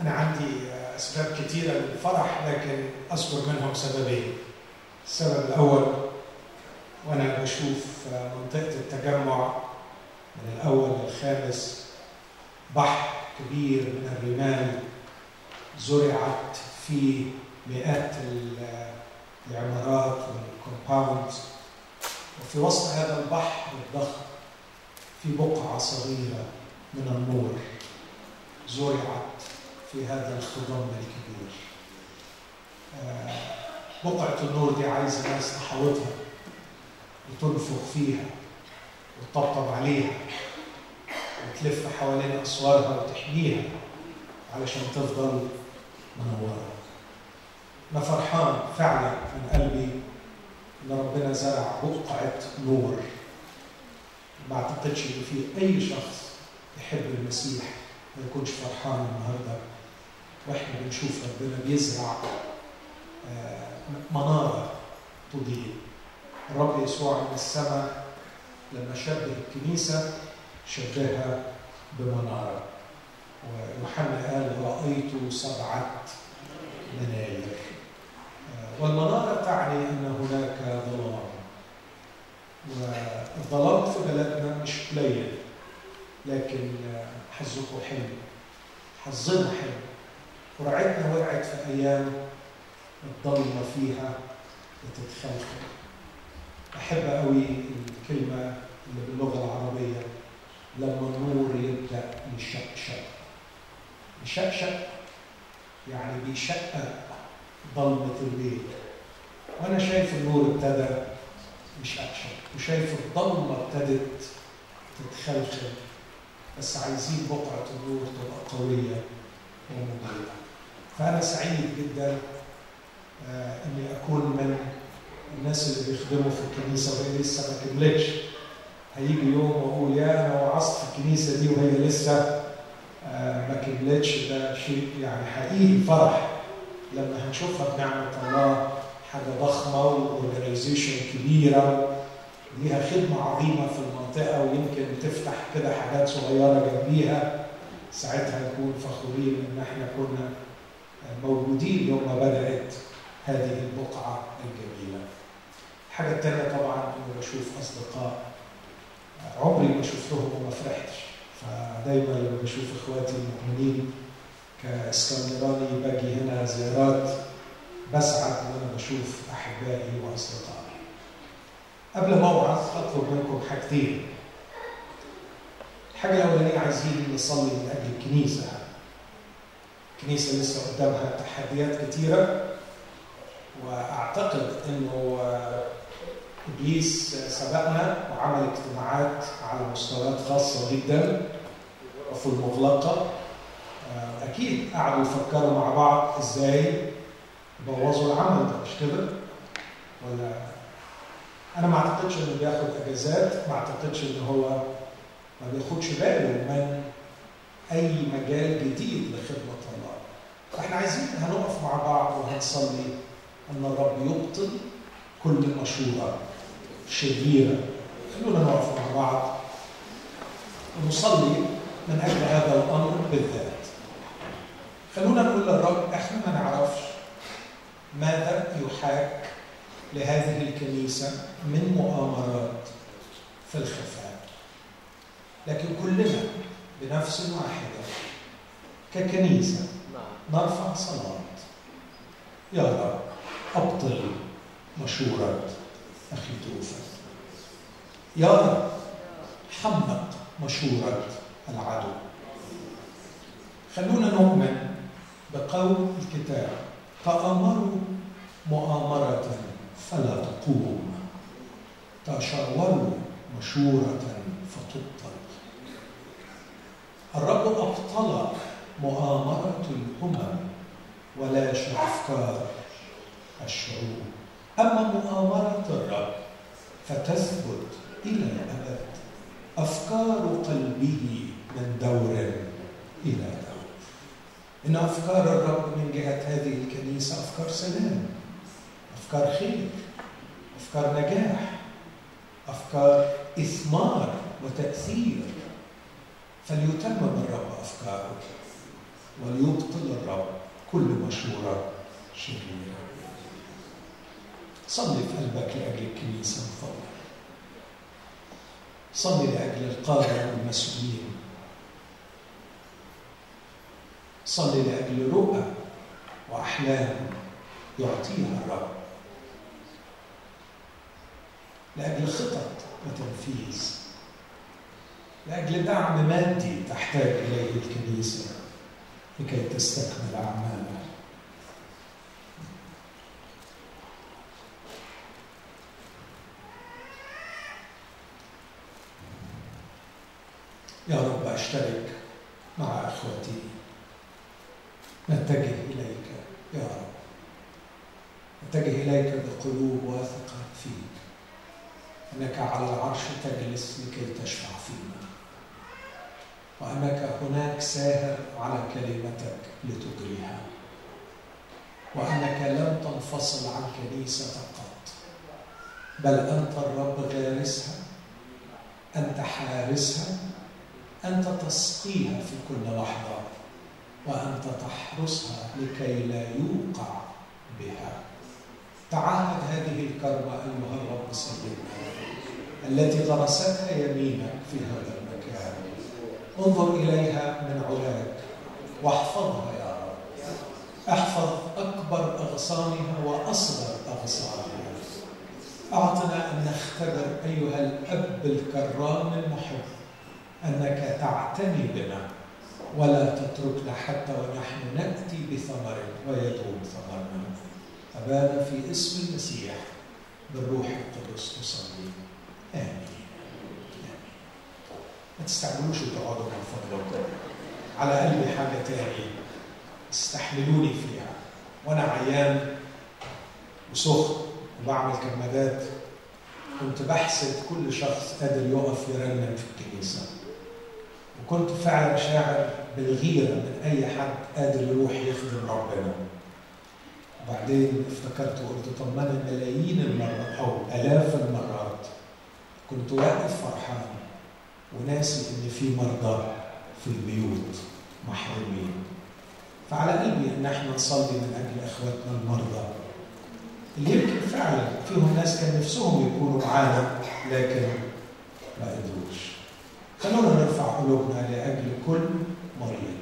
أنا عندي أسباب كثيرة للفرح لكن أذكر منهم سببين. السبب الأول وأنا بشوف منطقة التجمع من الأول للخامس بحر كبير من الرمال زرعت فيه مئات العمارات والكومباوندز وفي وسط هذا البحر الضخم في بقعة صغيرة من النور زرعت في هذا الخضم الكبير. بقعة النور دي عايزة ناس تحوطها وتنفخ فيها وتطبطب عليها وتلف حوالين أسوارها وتحميها علشان تفضل منورة. أنا فرحان فعلا من قلبي إن ربنا زرع بقعة نور. ما أعتقدش إن في أي شخص يحب المسيح ما يكونش فرحان النهارده. وإحنا بنشوف ربنا بيزرع منارة تضيء. الرب يسوع من السماء لما شبه الكنيسة شبهها بمنارة. ويوحنا قال رأيت سبعة مناير. والمنارة تعني أن هناك ظلام. والظلام في بلدنا مش قليل لكن حظكم حلو حظنا حلو. ورعتنا وقعت في أيام الضلمة فيها بتتخلخل أحب قوي الكلمة اللي باللغة العربية لما النور يبدأ يشقشق. يشقشق يعني بيشقق ضلمة الليل وأنا شايف النور ابتدى يشقشق وشايف الضلمة ابتدت تتخلخل بس عايزين بقعة النور تبقى قوية ومضيئة. فأنا سعيد جدا آه إني أكون من الناس اللي بيخدموا في الكنيسة وهي لسه ما كملتش. هيجي يوم وأقول يا أنا وعظت في الكنيسة دي وهي لسه آه ما كملتش ده شيء يعني حقيقي فرح لما هنشوفها بنعمة الله حاجة ضخمة وأورجنايزيشن كبيرة ليها خدمة عظيمة في المنطقة ويمكن تفتح كده حاجات صغيرة جنبيها ساعتها نكون فخورين إن إحنا كنا موجودين يوم بدأت هذه البقعة الجميلة. الحاجة التانية طبعا إني بشوف أصدقاء عمري ما شفتهم وما فرحتش فدايما لما بشوف إخواتي المؤمنين كاسكندراني باجي هنا زيارات بسعد وأنا بشوف أحبائي وأصدقائي. قبل ما اوعظ أطلب منكم حاجتين. الحاجة الاولانيه عايزين نصلي من أجل الكنيسة. الكنيسة لسه قدامها تحديات كتيرة وأعتقد إنه إبليس سبقنا وعمل اجتماعات على مستويات خاصة جدا وفي المغلقة. أكيد قعدوا يفكروا مع بعض إزاي يبوظوا العمل ده مش كده؟ ولا؟ أنا ما أعتقدش إنه بياخد إجازات ما أعتقدش إن هو ما بياخدش باله من أي مجال جديد لخدمة الله فاحنا عايزين هنقف مع بعض وهنصلي ان الرب يبطل كل مشوره شريره خلونا نقف مع بعض ونصلي من أجل هذا الأمر بالذات. خلونا نقول للرب إحنا ما نعرفش ماذا يحاك لهذه الكنيسة من مؤامرات في الخفاء. لكن كلنا بنفس واحدة ككنيسة نرفع صلاة. يا رب أبطل مشورة أخي توفى. يا رب حمق مشورة العدو. خلونا نؤمن بقول الكتاب. تآمروا مؤامرة فلا تقوم. تشاوروا مشورة فتبطل الرب أبطل مؤامرة الأمم ولاش أفكار الشعوب. أما مؤامرة الرب فتثبت إلى الأبد. أفكار قلبه من دور إلى دور. إن أفكار الرب من جهة هذه الكنيسة أفكار سلام أفكار خير أفكار نجاح أفكار إثمار وتأثير. فليتمم الرب أفكاره. وليبطل الرب. كل مشورة شريرة. صلي في قلبك لأجل الكنيسة من فضلك صلي لأجل القادة والمسؤولين. صلي لأجل رؤى وأحلام يعطيها الرب. لأجل خطط وتنفيذ. لأجل دعم مادي تحتاج إليه الكنيسة. لكي تستكمل أعمالها يا رب أشترك مع أخوتي. نتجه إليك يا رب. نتجه إليك بقلوب واثقة فيك. أنك على العرش تجلس لكي تشفع فينا. وأنك هناك ساهر على كلمتك لتجريها وأنك لم تنفصل عن كنيستك قط. بل أنت الرب غارسها أنت حارسها أنت تسقيها في كل لحظة وأنت تحرسها لكي لا يوقع بها. تعهد هذه الكرمة أيها الرب سيدنا التي غرستها يمينك في هذا انظر إليها من علاك. واحفظها يا رب. احفظ أكبر أغصانها وأصغر أغصانها. أعطنا أن نختبر أيها الأب الكرام المحب أنك تعتني بنا ولا تتركنا حتى ونحن نأتي بثمر ويدوم ثمرنا. أبانا في اسم المسيح بالروح القدس نصلي. آمين. ما تستعملوش وتقعدوا من فضلكم على قلبي حاجة تاني استحملوني فيها. وأنا عيان وسخن وبعمل كمادات. كنت بحسد كل شخص قادر يقف يرنم في الكنيسة. وكنت فعلا شاعر بالغيرة من أي حد قادر يروح يخدم ربنا. وبعدين افتكرت وقلت طب ما أنا ملايين المرات أو آلاف المرات كنت واقف فرحان. وناسي إن في مرضى في البيوت محرومين. فعلى قلبي أن إحنا نصلي من أجل اخواتنا المرضى. اللي يمكن فعلا فيهم ناس كان نفسهم يكونوا معانا لكن ما قدروش. خلونا نرفع قلوبنا لأجل كل مريض.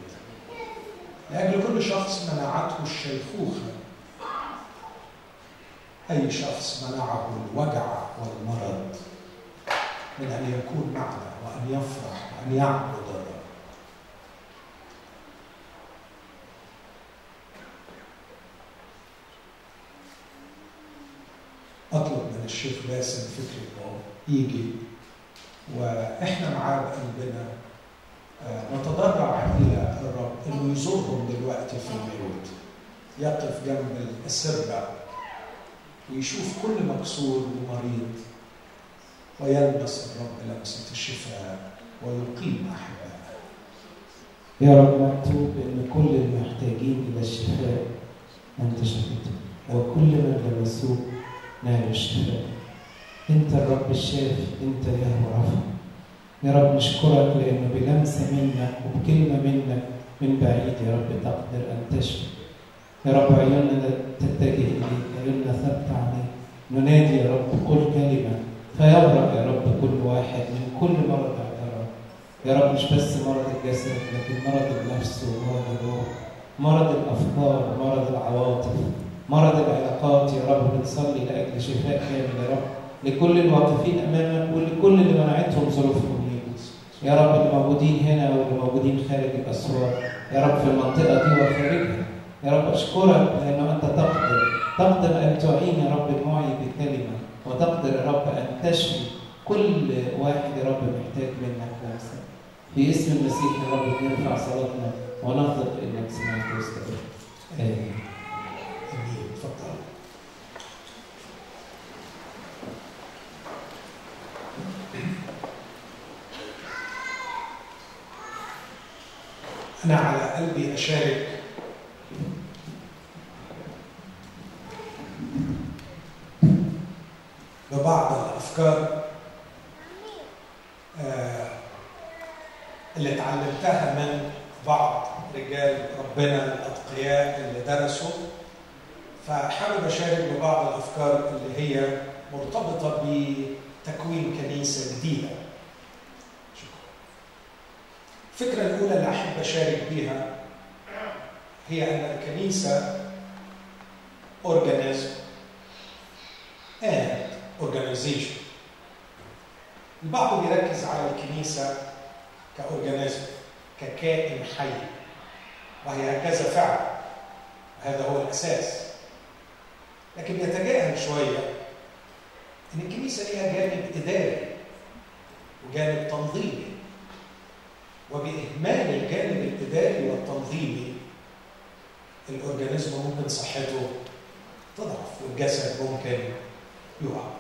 لأجل كل شخص منعته الشيخوخة. أي شخص منعه الوجع والمرض. من أن يكون معنا. وأن يفرح وأن يعبد الرب. أطلب من الشيخ باسم فكري إنه يجي وإحنا معاه بقلبنا نتضرع إلى الرب إنه يزورهم دلوقتي في البيوت يقف جنب الأسرة ويشوف كل مكسور ومريض. ويلبس الرب لمسة الشفاء ويقيم أحبائه يا رب مكتوب إن كل المحتاجين إلى الشفاء أنت شفيتهم وكل من لمسوك نال الشفاء أنت الرب الشافي أنت يهوى رفع. يا رب نشكرك لأنه بلمسه منك وبكلمة منك من بعيد يا رب تقدر أن تشفي يا رب عيوننا تتجه إليك عيوننا ثابتة عليك. ننادي يا رب قل كلمة فيبرأ يا رب كل واحد من كل مرض اعتراف يا رب مش بس مرض الجسد لكن مرض النفس ومرض الروح. مرض الأفكار مرض العواطف مرض العلاقات. يا رب بنصلي لأجل شفاء كامل يا رب لكل الواقفين أمامك ولكل اللي منعتهم ظروفهم يا رب اللي موجودين هنا واللي موجودين خارج الاسوار يا رب في المنطقة دي وخارجها. يا رب أشكرك لأنه أنت تقدر تقدر أن تعين يا رب المعي بكلمه وتقدر يا رب أن تشفي كل واحد يا رب محتاج منك لمسه في اسم المسيح يا رب نرفع صلاتنا ونثق إنك سمعت واستجبت آمين. تفضل أنا على قلبي أشارك ببعض الأفكار آه، اللي اتعلمتها من بعض رجال ربنا الأتقياء اللي درسوا. فحابب أشارك ببعض الأفكار اللي هي مرتبطة بتكوين كنيسة جديدة. شكرا. الفكرة الأولى اللي أحب أشارك بيها هي أن الكنيسة organism and organization البعض بيركز على الكنيسة كأورجانيزم ككائن حي وهي هكذا فعلا وهذا هو الأساس. لكن يتجاهل شوية إن الكنيسة ليها جانب إداري وجانب تنظيمي وبإهمال الجانب الإداري والتنظيمي الأورجانيزم ممكن صحته تضعف والجسد ممكن يقع.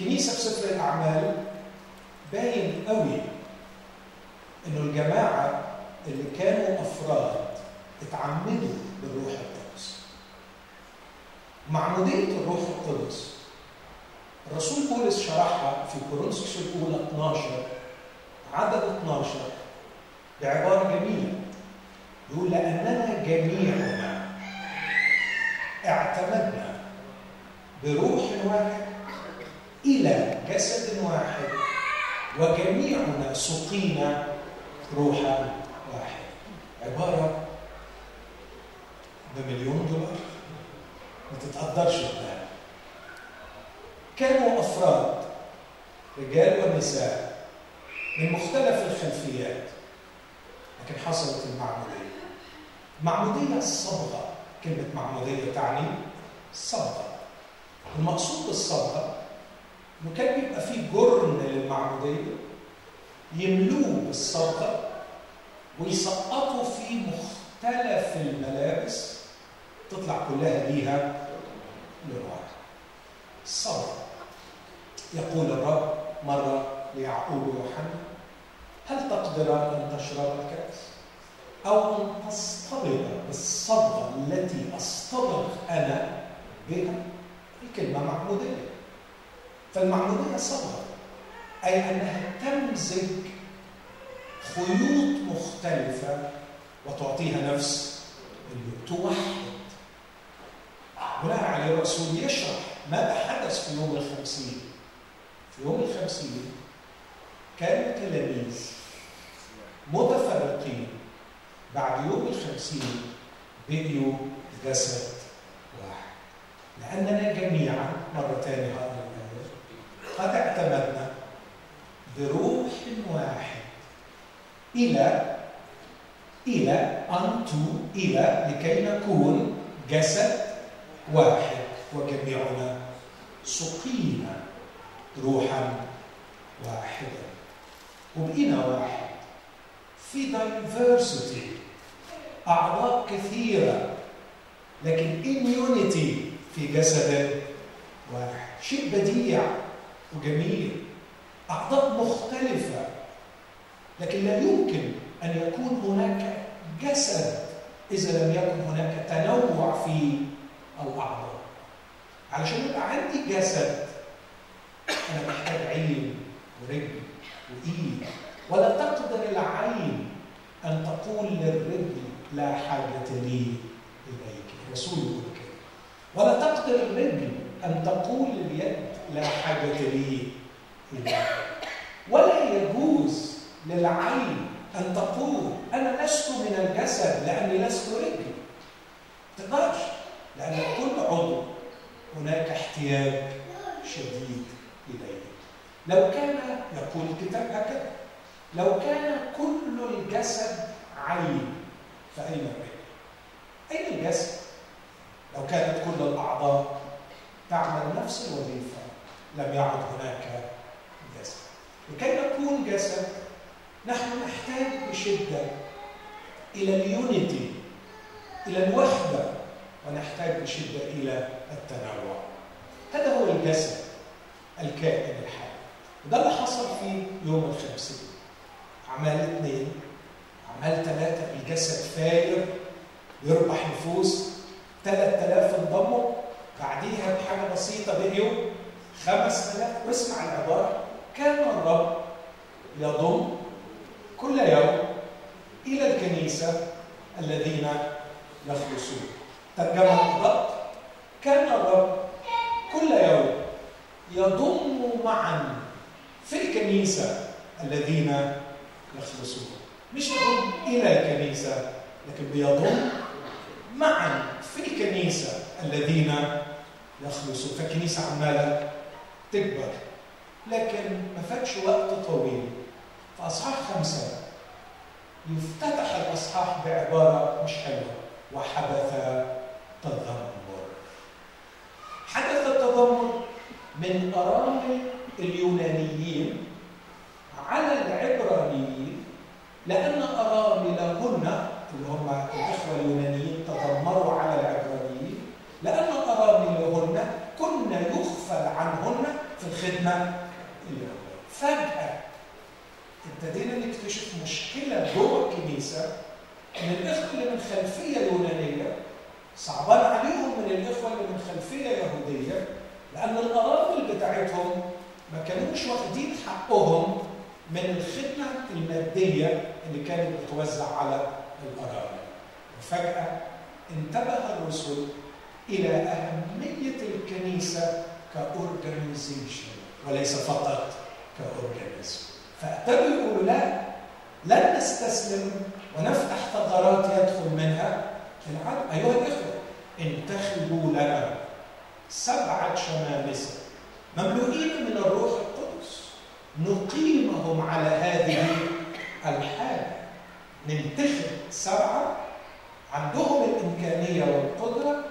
الكنيسة في سفر الأعمال باين قوي إنه الجماعة اللي كانوا أفراد اتعمدوا بالروح القدس. معمودية الروح القدس الرسول بولس شرحها في كورنثوس الأولى 12 عدد 12 بعبارة جميلة. يقول لأننا جميعنا اعتمدنا بروح واحد إلى جسد واحد وجميعنا سقينا روحا واحد. عبارة بمليون دولار. ما تتقدرش قدام كانوا أفراد رجال ونساء من مختلف الخلفيات. لكن حصلت المعمودية. معمودية الصبغة كلمة معمودية تعني صبغة. المقصود بالصبغة انه كان بيبقى فيه جرن للمعموديه يملوه بالصبغه ويسقطوا في مختلف الملابس تطلع كلها ليها لون الصبغه يقول الرب مرة ليعقوب ويوحنا هل تقدران أن تشرب الكأس؟ أو أن تصطبغ بالصبغة التي اصطبغ أنا بها؟ الكلمة معموديه فالمعمودية صبغة أي أنها تمزج خيوط مختلفة وتعطيها نفس توحد. بناء عليه الرسول يشرح ماذا حدث في يوم الخمسين. في يوم الخمسين كان التلاميذ متفرقين بعد يوم الخمسين بقيوا جسد واحد. لأننا جميعا مرة ثانية قد اعتمدنا بروح واحد. إلى إلى أنتو إلى لكي نكون جسد واحد. وجميعنا سقينا روحا واحدا. وبقينا واحد. في دايفرسيتي أعضاء كثيرة. لكن in unity في جسد واحد. شيء بديع. وجميل. أعضاء مختلفة. لكن لا يمكن أن يكون هناك جسد إذا لم يكن هناك تنوع في الأعضاء. علشان يبقى عندي جسد أنا محتاج عين ورجل وإيد. ولا تقدر العين أن تقول للرجل لا حاجة لي إليك. الرسول يقول كده. ولا تقدر الرجل أن تقول لليد لا حاجة لي ولا يجوز للعين أن تقول أنا لست من الجسد لأني لست رجل تقدرش لأن كل عضو هناك احتياج شديد إليه لو كان يقول الكتاب هكذا لو كان كل الجسد عين فأين الرجل؟ أين الجسد؟ لو كانت كل الأعضاء تعمل نفس الوظيفة لم يعد هناك جسد. لكي نكون جسد نحن نحتاج بشدة إلى اليونيتي إلى الوحدة ونحتاج بشدة إلى التنوع. هذا هو الجسد الكائن الحي. وده اللي حصل في يوم الخمسين أعمال اثنين أعمال ثلاثة الجسد فاير يربح نفوس 3000 انضموا بعديها بحاجة بسيطة بقيوا 5000 واسمع العبارة كان الرب يضم كل يوم إلى الكنيسة الذين يخلصون. ترجمة أدق كان الرب كل يوم يضم معا في الكنيسة الذين يخلصون. مش يضم إلى الكنيسة لكن بيضم معا في الكنيسة الذين يخلصون. فالكنيسة عمالة تكبر. لكن ما فاتش وقت طويل. في أصحاح خمسة. يفتتح الأصحاح بعبارة مش حلوة. وحدث تذمر. حدث التذمر من أرامل اليونانيين على العبرانيين لأن أراملهن اللي هم الإخوة اليونانيين تذمروا على العبرانيين لأن أراملهن كنا يغفل عنهن في اليومية فجأة ابتدينا نكتشف مشكلة جوه الكنيسة إن الإخوة اللي من خلفية يونانيه صعبان عليهم من الإخوة اللي من خلفية يهودية لأن الارامل بتاعتهم ما كانوش واخدين حقهم من الخدمة المادية اللي كانت بتوزع على الارامل وفجأة انتبه الرسل إلى أهمية الكنيسة ك organization وليس فقط ك organism فابتدوا يقولوا لا لن نستسلم ونفتح ثغرات يدخل منها. العدو أيها الإخوة انتخبوا لنا سبعة شمامسة مملوئين من الروح القدس. نقيمهم على هذه الحالة. ننتخب سبعة عندهم الإمكانية والقدرة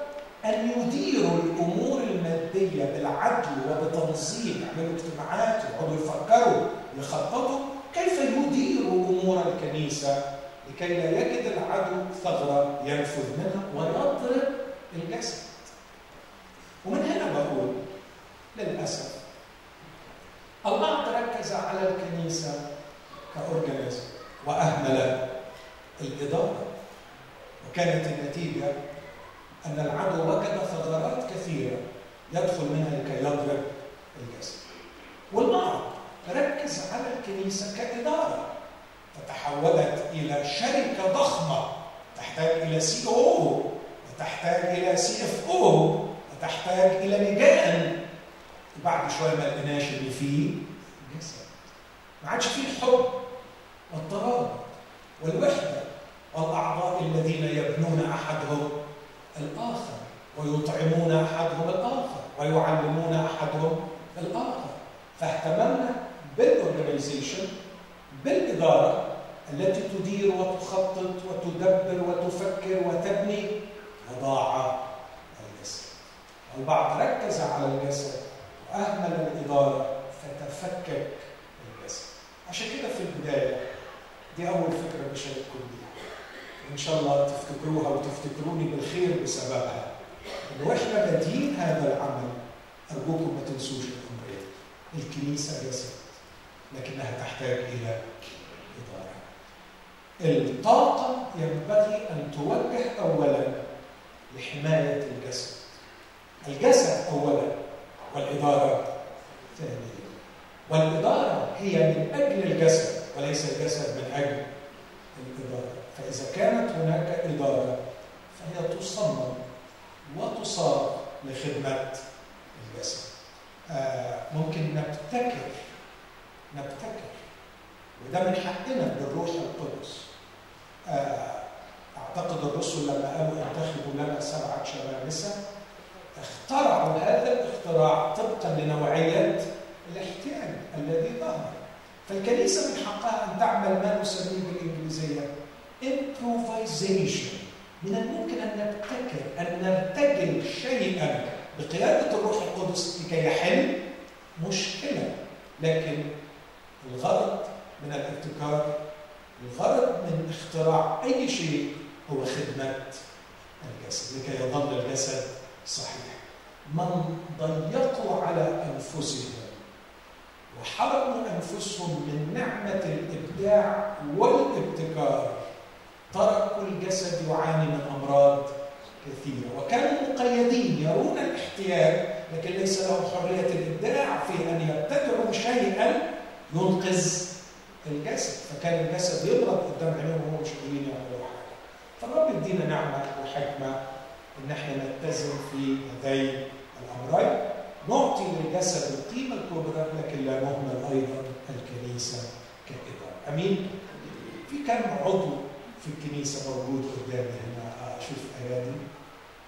أن يديروا الأمور المادية بالعدل وبتنظيم يعملوا اجتماعات يقعدوا يفكروا يخططوا كيف يديروا أمور الكنيسة لكي لا يجد العدو ثغرة ينفذ منها ويضرب الجسد. ومن هنا بقول للأسف البعض ركز على الكنيسة ك organism وأهمل الإدارة وكانت النتيجة أن العدو وجد ثغرات كثيرة يدخل منها لكي يضرب الجسد. والبعض ركز على الكنيسة كإدارة. فتحولت إلى شركة ضخمة. تحتاج إلى CEO وتحتاج إلى CFO وتحتاج إلى لجان وبعد شوية ما لقيناش اللي فيه جسد ما عادش فيه الحب والترابط. والوحدة والأعضاء الذين يبنون أحدهم الآخر ويطعمون أحدهم الآخر ويعلمون أحدهم الآخر. فاهتممنا بالأورجنايزيشن بالإدارة التي تدير وتخطط وتدبر وتفكر وتبني وضاع الجسد. البعض ركز على الجسد وأهمل الإدارة فتفكك الجسد. عشان كده في البداية دي أول فكرة بشارككم بيها إن شاء الله تفتكروها وتفتكروني بالخير بسببها. إن وإحنا بادئين هذا العمل أرجوكم ما تنسوش الأمرين. الكنيسة جسد لكنها تحتاج إلى إدارة. الطاقة ينبغي أن توجه أولا لحماية الجسد. الجسد أولا والإدارة ثانيا. والإدارة هي من أجل الجسد وليس الجسد من أجل الإدارة. فإذا كانت هناك إدارة فهي تصمم وتصاغ لخدمة الجسد آه ممكن نبتكر نبتكر وده من حقنا بالروح القدس. أعتقد الرسل لما قالوا انتخبوا لنا سبعة شمامسة اخترعوا هذا الاختراع طبقا لنوعية الاحتياج الذي ظهر. فالكنيسة من حقها أن تعمل ما نسميه بالإنجليزية improvisation. من الممكن أن نبتكر أن نرتجل شيئا بقياده الروح القدس لكي يحل مشكلة. لكن الغرض من الابتكار الغرض من اختراع أي شيء هو خدمة الجسد. لكي يظل الجسد صحيح. من ضيقوا على أنفسهم وحرموا أنفسهم من نعمة الإبداع والابتكار تركوا الجسد يعاني من أمراض كثيرة. وكانوا مقيدين يرون الاحتياج لكن ليس لهم حرية الإبداع في أن يبتدعوا شيئا ينقذ الجسد. فكان الجسد يضرب قدام عينيهم وهم مش قادرين يعملوا حاجة. فالرب يدينا نعمة وحكمة إن إحنا نلتزم في هذين الامرين نعطي للجسد القيمة الكبرى لكن لا نهمل أيضا الكنيسة كإدارة آمين. في كم عضو في الكنيسة موجود قدامي هنا. أشوف أيادي.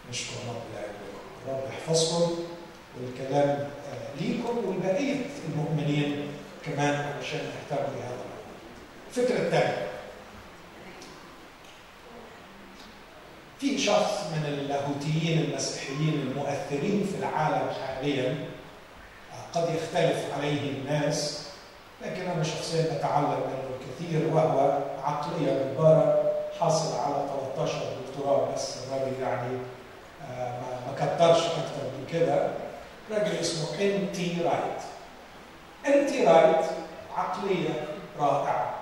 نشكر رب العالمين. رب يحفظكم والكلام آه، ليكم ولبقية المؤمنين كمان علشان نهتم بهذا الأمر. الفكرة الثانية في شخص من اللاهوتيين المسيحيين المؤثرين في العالم حاليا آه، قد يختلف عليه الناس لكن أنا شخصيا بتعلم منه الكثير وهو عقليه جباره حاصل على 13 دكتوراه بس الراجل يعني آه، ما كترش أكتر من كده. راجل اسمه N. T. Wright N. T. Wright عقلية رائعة.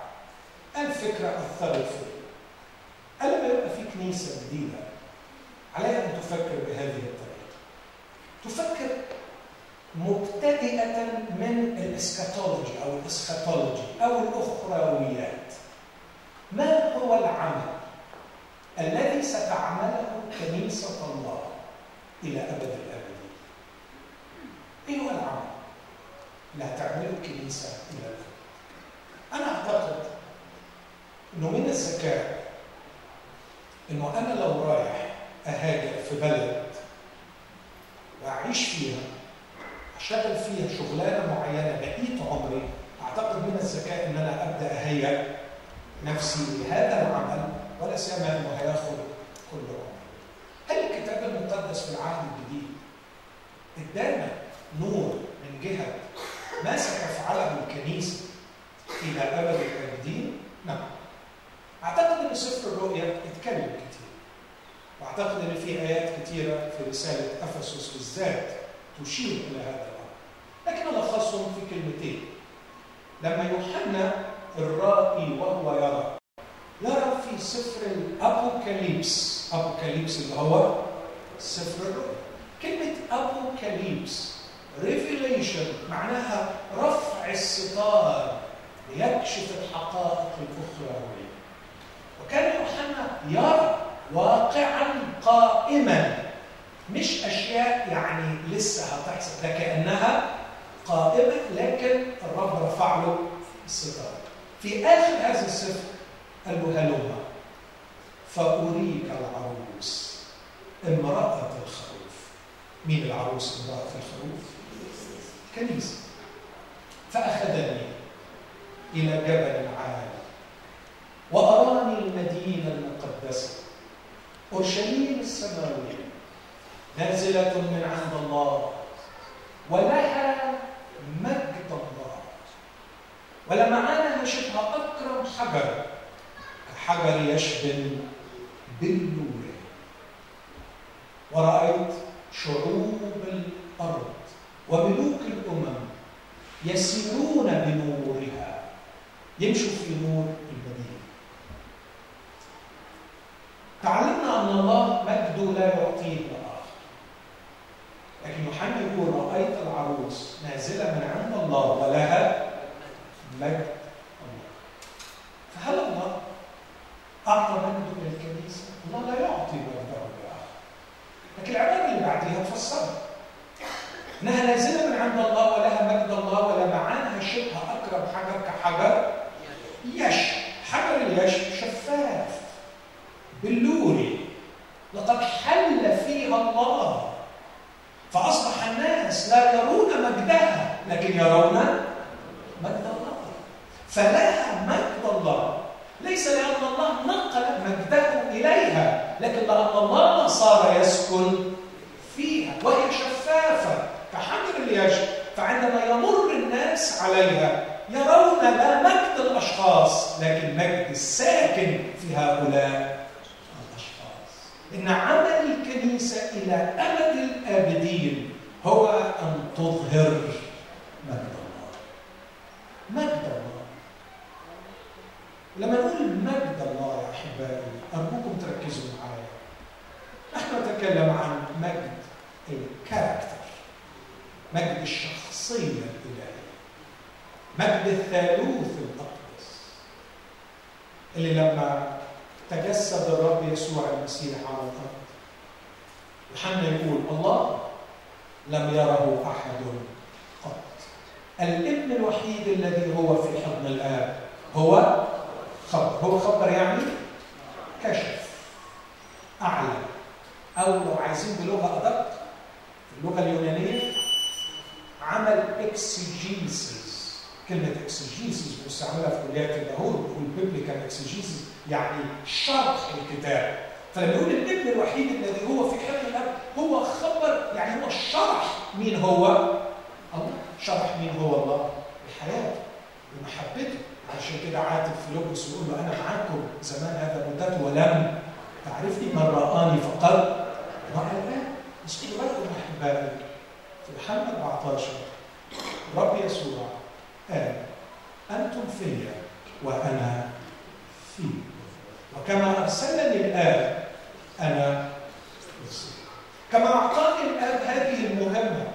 الفكرة اثرت فيه قال لما يبقى في كنيسة جديدة. عليها أن تفكر بهذه الطريقة. تفكر مبتدئة من الإسكاتولوجي أو الإسخاتولوجي أو الأخرويات. ما هو العمل الذي ستعمله كنيسة الله إلى أبد الأبدين؟ إيه هو العمل؟ اللي هتعمله الكنيسه إلى الابد أنا أعتقد إنه من الذكاء إنه أنا لو رايح أهاجر في بلد وأعيش فيها أشتغل فيها شغلانة معينة بقيت عمري أعتقد من الذكاء إن أنا أبدأ اهيئ نفسي لهذا العمل ولا سيما أنه هياخد كل عمري. هل الكتاب المقدس في العهد الجديد ادانا نور من جهة ما ستفعله الكنيسة إلى أبد الأبدين؟ نعم. أعتقد إن سفر الرؤيا اتكلم كتير. وأعتقد إن في آيات كثيره في رسالة أفسس بالذات تشير إلى هذا الأمر. لكن الخصهم في كلمتين. لما يوحنا الرائي وهو يرى. يرى في سفر الأبوكاليبس. أبوكاليبس اللي هو سفر الرؤيا كلمة أبوكاليبس Revelation معناها رفع الستار ليكشف الحقائق الاخرويه وكان يوحنا يرى واقعا قائما. مش أشياء يعني لسه هتحصل ده كأنها قائمة لكن الرب رفع له الستار. في آخر هذا السفر قال له هلم فأريك العروس امرأة الخروف. مين العروس؟ امرأة الخروف؟ كنيسة. فأخذني إلى جبل عالي وأراني المدينة المقدسة. أورشليم السماوية. نازله من عند الله ولها مجد ولمعانها شبه اكرم حجر كحجر يشبل بالنور. ورأيت شعوب الأرض وملوك الأمم يسيرون بنورها. يمشوا في نور المدينة. تعلمنا أن الله مجده لا يعطيه لاخر لكن يوحنا يقول رأيت العروس نازلة من عند الله ولها مجد الله. فهل الله أعطى مجده للكنيسه؟ الله لا يعطي مجده لاخر لكن العباره اللي بعديها تفسرها إنها نازله من عند الله ولها مجد الله ولمعانها شبه أكرم حجر كحجر يش. حجر اليش شفاف. بلوري لقد حل فيها الله. فأصبح الناس لا يرون مجدها لكن يرون مجد الله. فلها مجد الله ليس لأن الله نقل مجده إليها لكن لأن الله صار يسكن فيها وهي شفافة. كحجر اليش فعندما يمر الناس عليها يرون لا مجد الأشخاص لكن مجد الساكن في هؤلاء الأشخاص. إن عمل الكنيسة إلى أبد الآبدين هو أن تظهر مجد الله. مجد الله. لما نقول مجد الله يا أحبائي أرجوكم تركزوا معايا. نحن نتكلم عن مجد الكاركتر مجد الشخصية الإلهية مجد الثالوث الأقدس اللي لما تجسد الرب يسوع المسيح على الأرض يوحنا يقول الله لم يره أحد قط. الابن الوحيد الذي هو في حضن الآب هو خبر. هو خبر يعني كشف اعلى أو لو عايزين بلغة أدق اللغة اليونانية عمل اكسجيسيس كلمة exegesis بنستعملها في كليات اللاهوت biblical exegesis يعني شرح الكتاب. فلما يقول الابن الوحيد الذي هو في حضن الأب هو خبر يعني هو شرح مين هو؟ الله. شرح مين هو الله؟ بحياته بمحبته. عشان كده عاتب فيلبس يقول له أنا معاكم زمان هذا مدته ولم تعرفني من رآني فقد رأى الآب بس خدوا بالكم احبائي في يوحنا 14 رب يسوع قال أنتم فيا وأنا فيكم. وكما أرسلني الآب أنا كما أعطاني الآب هذه المهمة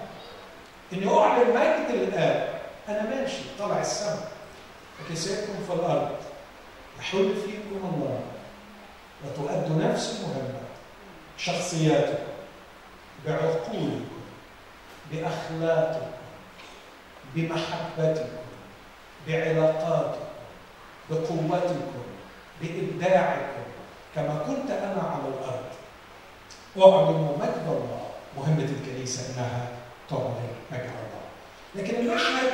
إني أعلن مجد الآب أنا ماشي طالع السماء. وكساكم في الأرض. يحل فيكم الله. وتؤدوا نفس المهمه شخصياتكم. بعقولكم. بأخلاقكم. بمحبتكم. بعلاقاتكم. بقوتكم. بإبداعكم. كما كنت أنا على الأرض. اعلن مجد الله. مهمة الكنيسة إنها تعلن مجد الله. لكن المشهد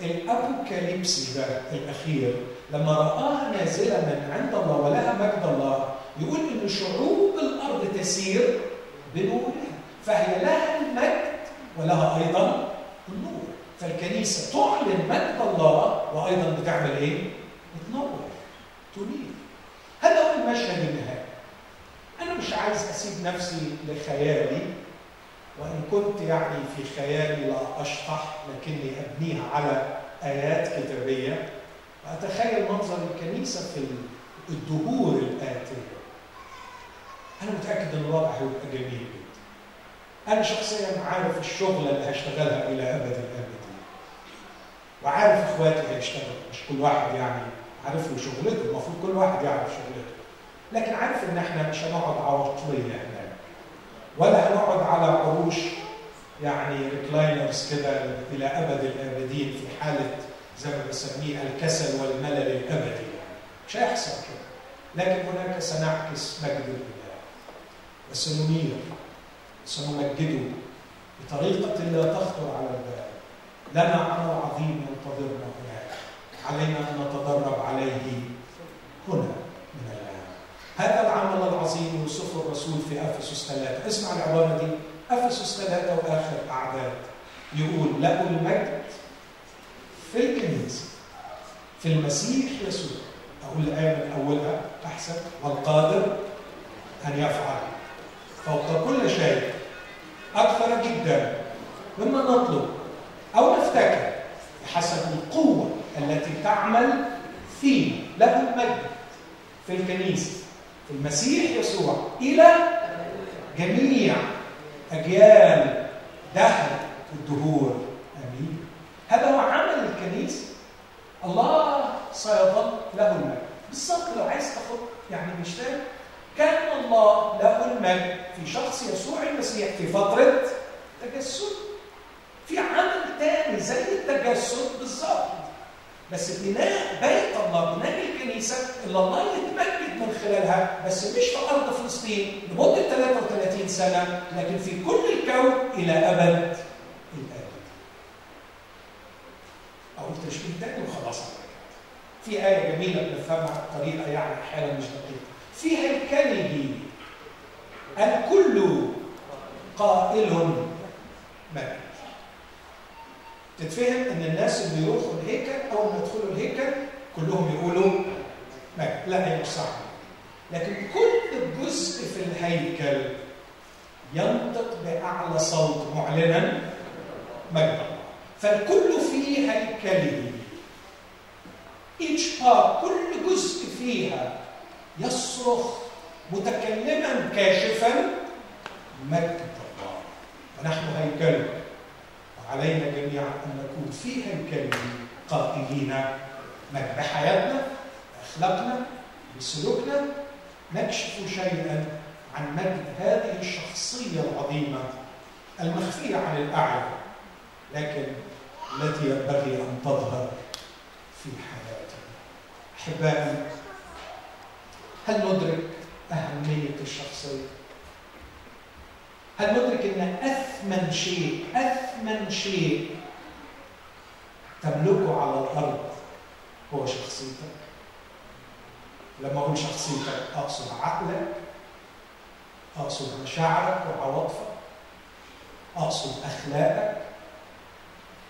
الابوكاليبسي ده الأخير لما رآها نازلة من عند الله ولها مجد الله يقول إن شعوب الأرض تسير بنورها فهي لها المجد ولها أيضا النور. فالكنيسة تعلن مجد الله وأيضا بتعمل إيه؟ بتنور تنير. هذا هو المشهد النهائي. أنا مش عايز أسيب نفسي لخيالي. وإن كنت يعني في خيالي لا اشطح لكني أبنيها على آيات كتابية. واتخيل منظر الكنيسة في الدهور الآتية. أنا متأكد إن الوضع هيبقى جميل جدا. أنا شخصيا عارف الشغله اللي هشتغلها إلى أبد الابدين وعارف إخواتي هيشتغلوا. مش كل واحد يعني عارف له شغلته. المفروض كل واحد يعرف شغلته. لكن عارف إن إحنا مش هنقعد عواطليه هناك ولا هنقعد على عروش يعني ريكلاينرز كده إلى أبد الأبدين في حالة زي ما بسميه الكسل والملل الأبدي. يعني مش هيحصل كده. لكن هناك سنعكس مجد الاله وسننير سنمجده بطريقة لا تخطر على البال. لنا عمل عظيم ينتظرنا هناك. علينا أن نتدرب عليه هنا. هذا العمل العظيم يوصفه الرسول في أفسس ثلاثة. اسمع العبارة دي. أفسس ثلاثة وآخر أعداد. يقول له المجد في الكنيسه في المسيح يسوع. أقول الآية من أولها احسن والقادر أن يفعل فوق كل شيء أكثر جدا مما نطلب أو نفتكر بحسب القوة التي تعمل فينا. له المجد في الكنيسة. المسيح يسوع إلى جميع أجيال دهر الدهور. آمين. هذا هو عمل الكنيسه الله سيظل له المجد بالظبط لو عايز تاخد يعني مثال كان الله له المجد في شخص يسوع المسيح في فترة تجسد. في عمل تاني زي التجسد بالظبط. بس بناء بيت الله بناء الكنيسة اللي الله يتمجد من خلالها بس مش في ارض فلسطين لمده 33 سنة لكن في كل الكون إلى أبد الابد. أقول تشبيه تاني وخلاص. في آية جميلة بنفهمها بطريقه يعني أحيانا مش دقيقة. في هيكله الكل قائل مجد. تتفهم إن الناس اللي يروحوا الهيكل اول ما يدخلوا الهيكل كلهم يقولوا مجد لا هي مش صح. لكن كل جزء في الهيكل ينطق بأعلى صوت معلنا مجد. الله فالكل في هيكله. Each part كل جزء فيها يصرخ متكلما كاشفا مجد الله. ونحن هيكله علينا جميعا أن نكون في هيكله قائلين مجد بحياتنا باخلاقنا بسلوكنا نكشف شيئا عن مجد هذه الشخصية العظيمة المخفية عن الأعلى لكن التي ينبغي أن تظهر في حياتنا أحبائي هل ندرك أهمية الشخصية؟ هل ندرك أن أثمن شيء أثمن شيء تملكه على الأرض هو شخصيتك؟ لما أقول شخصيتك أقصد عقلك أقصد مشاعرك وعواطفك أقصد أخلاقك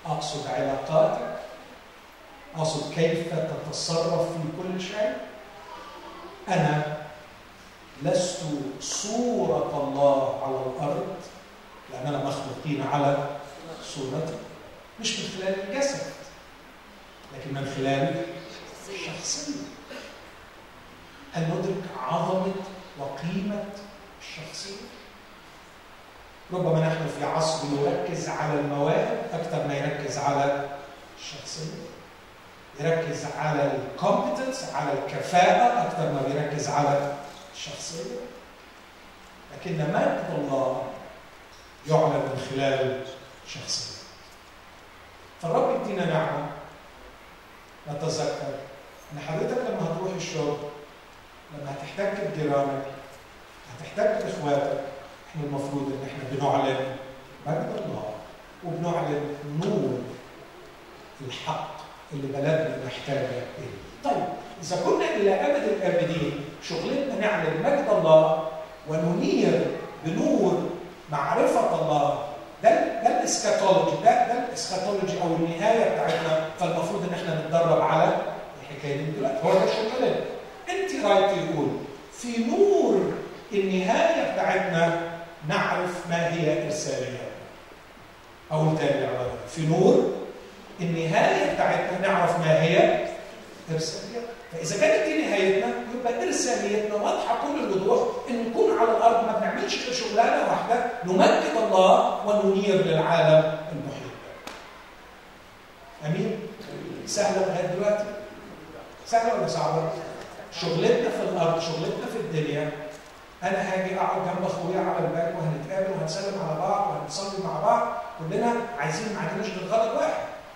أقصد علاقاتك أقصد كيف تتصرف في كل شيء أنا لست صورة الله على الأرض لأننا مخلوقين على صورته مش من خلال الجسد لكن من خلال الشخصية هل ندرك عظمة وقيمة الشخصية؟ ربما نحن في عصر يركز على المواهب أكثر ما يركز على الشخصية. يركز على الكومبتنس على الكفاءة أكثر ما بيركز على الشخصية. لكن مجد الله يعلن من خلال شخصية. فالرب يدينا نعمة. نتذكر إن حضرتك لما هتروح الشغل لما هتحتك بجيرانك هتحتك بإخواتك إحنا المفروض إن إحنا بنعلن مجد الله. وبنعلن نور الحق اللي بلدنا محتاجة إليه. طيب إذا كنا إلى أبد الآبدين شغلتنا نعلن مجد الله وننير بنور معرفة الله. ده ده ال eschatology ده ده ال eschatology أو النهاية بتاعتنا. فالمفروض إن إحنا نتدرب على الحكاية دي دلوقتي. هو ده شغلنا N. T. Wright يقول في نور النهاية بتاعتنا نعرف ما هي ارسالياتنا أقول تاني في نور النهاية بتاعتنا نعرف ما هي ارسالياتنا فإذا كانت دي نهايتنا يبقى ارساليتنا واضحة كل الوضوح إن نكون على الأرض ما بنعملش غير شغلانة واحدة نمجد الله وننير للعالم المحيط. أمين؟ سهلة لغاية دلوقتي؟ سهلة ولا صعبة؟ شغلتنا في الأرض شغلتنا في الدنيا. أنا هاجي أقعد جنب أخويا على الباب وهنتقابل وهنسلم على بعض وهنصلي مع بعض. كلنا عايزين ما عندناش غير غرض واحد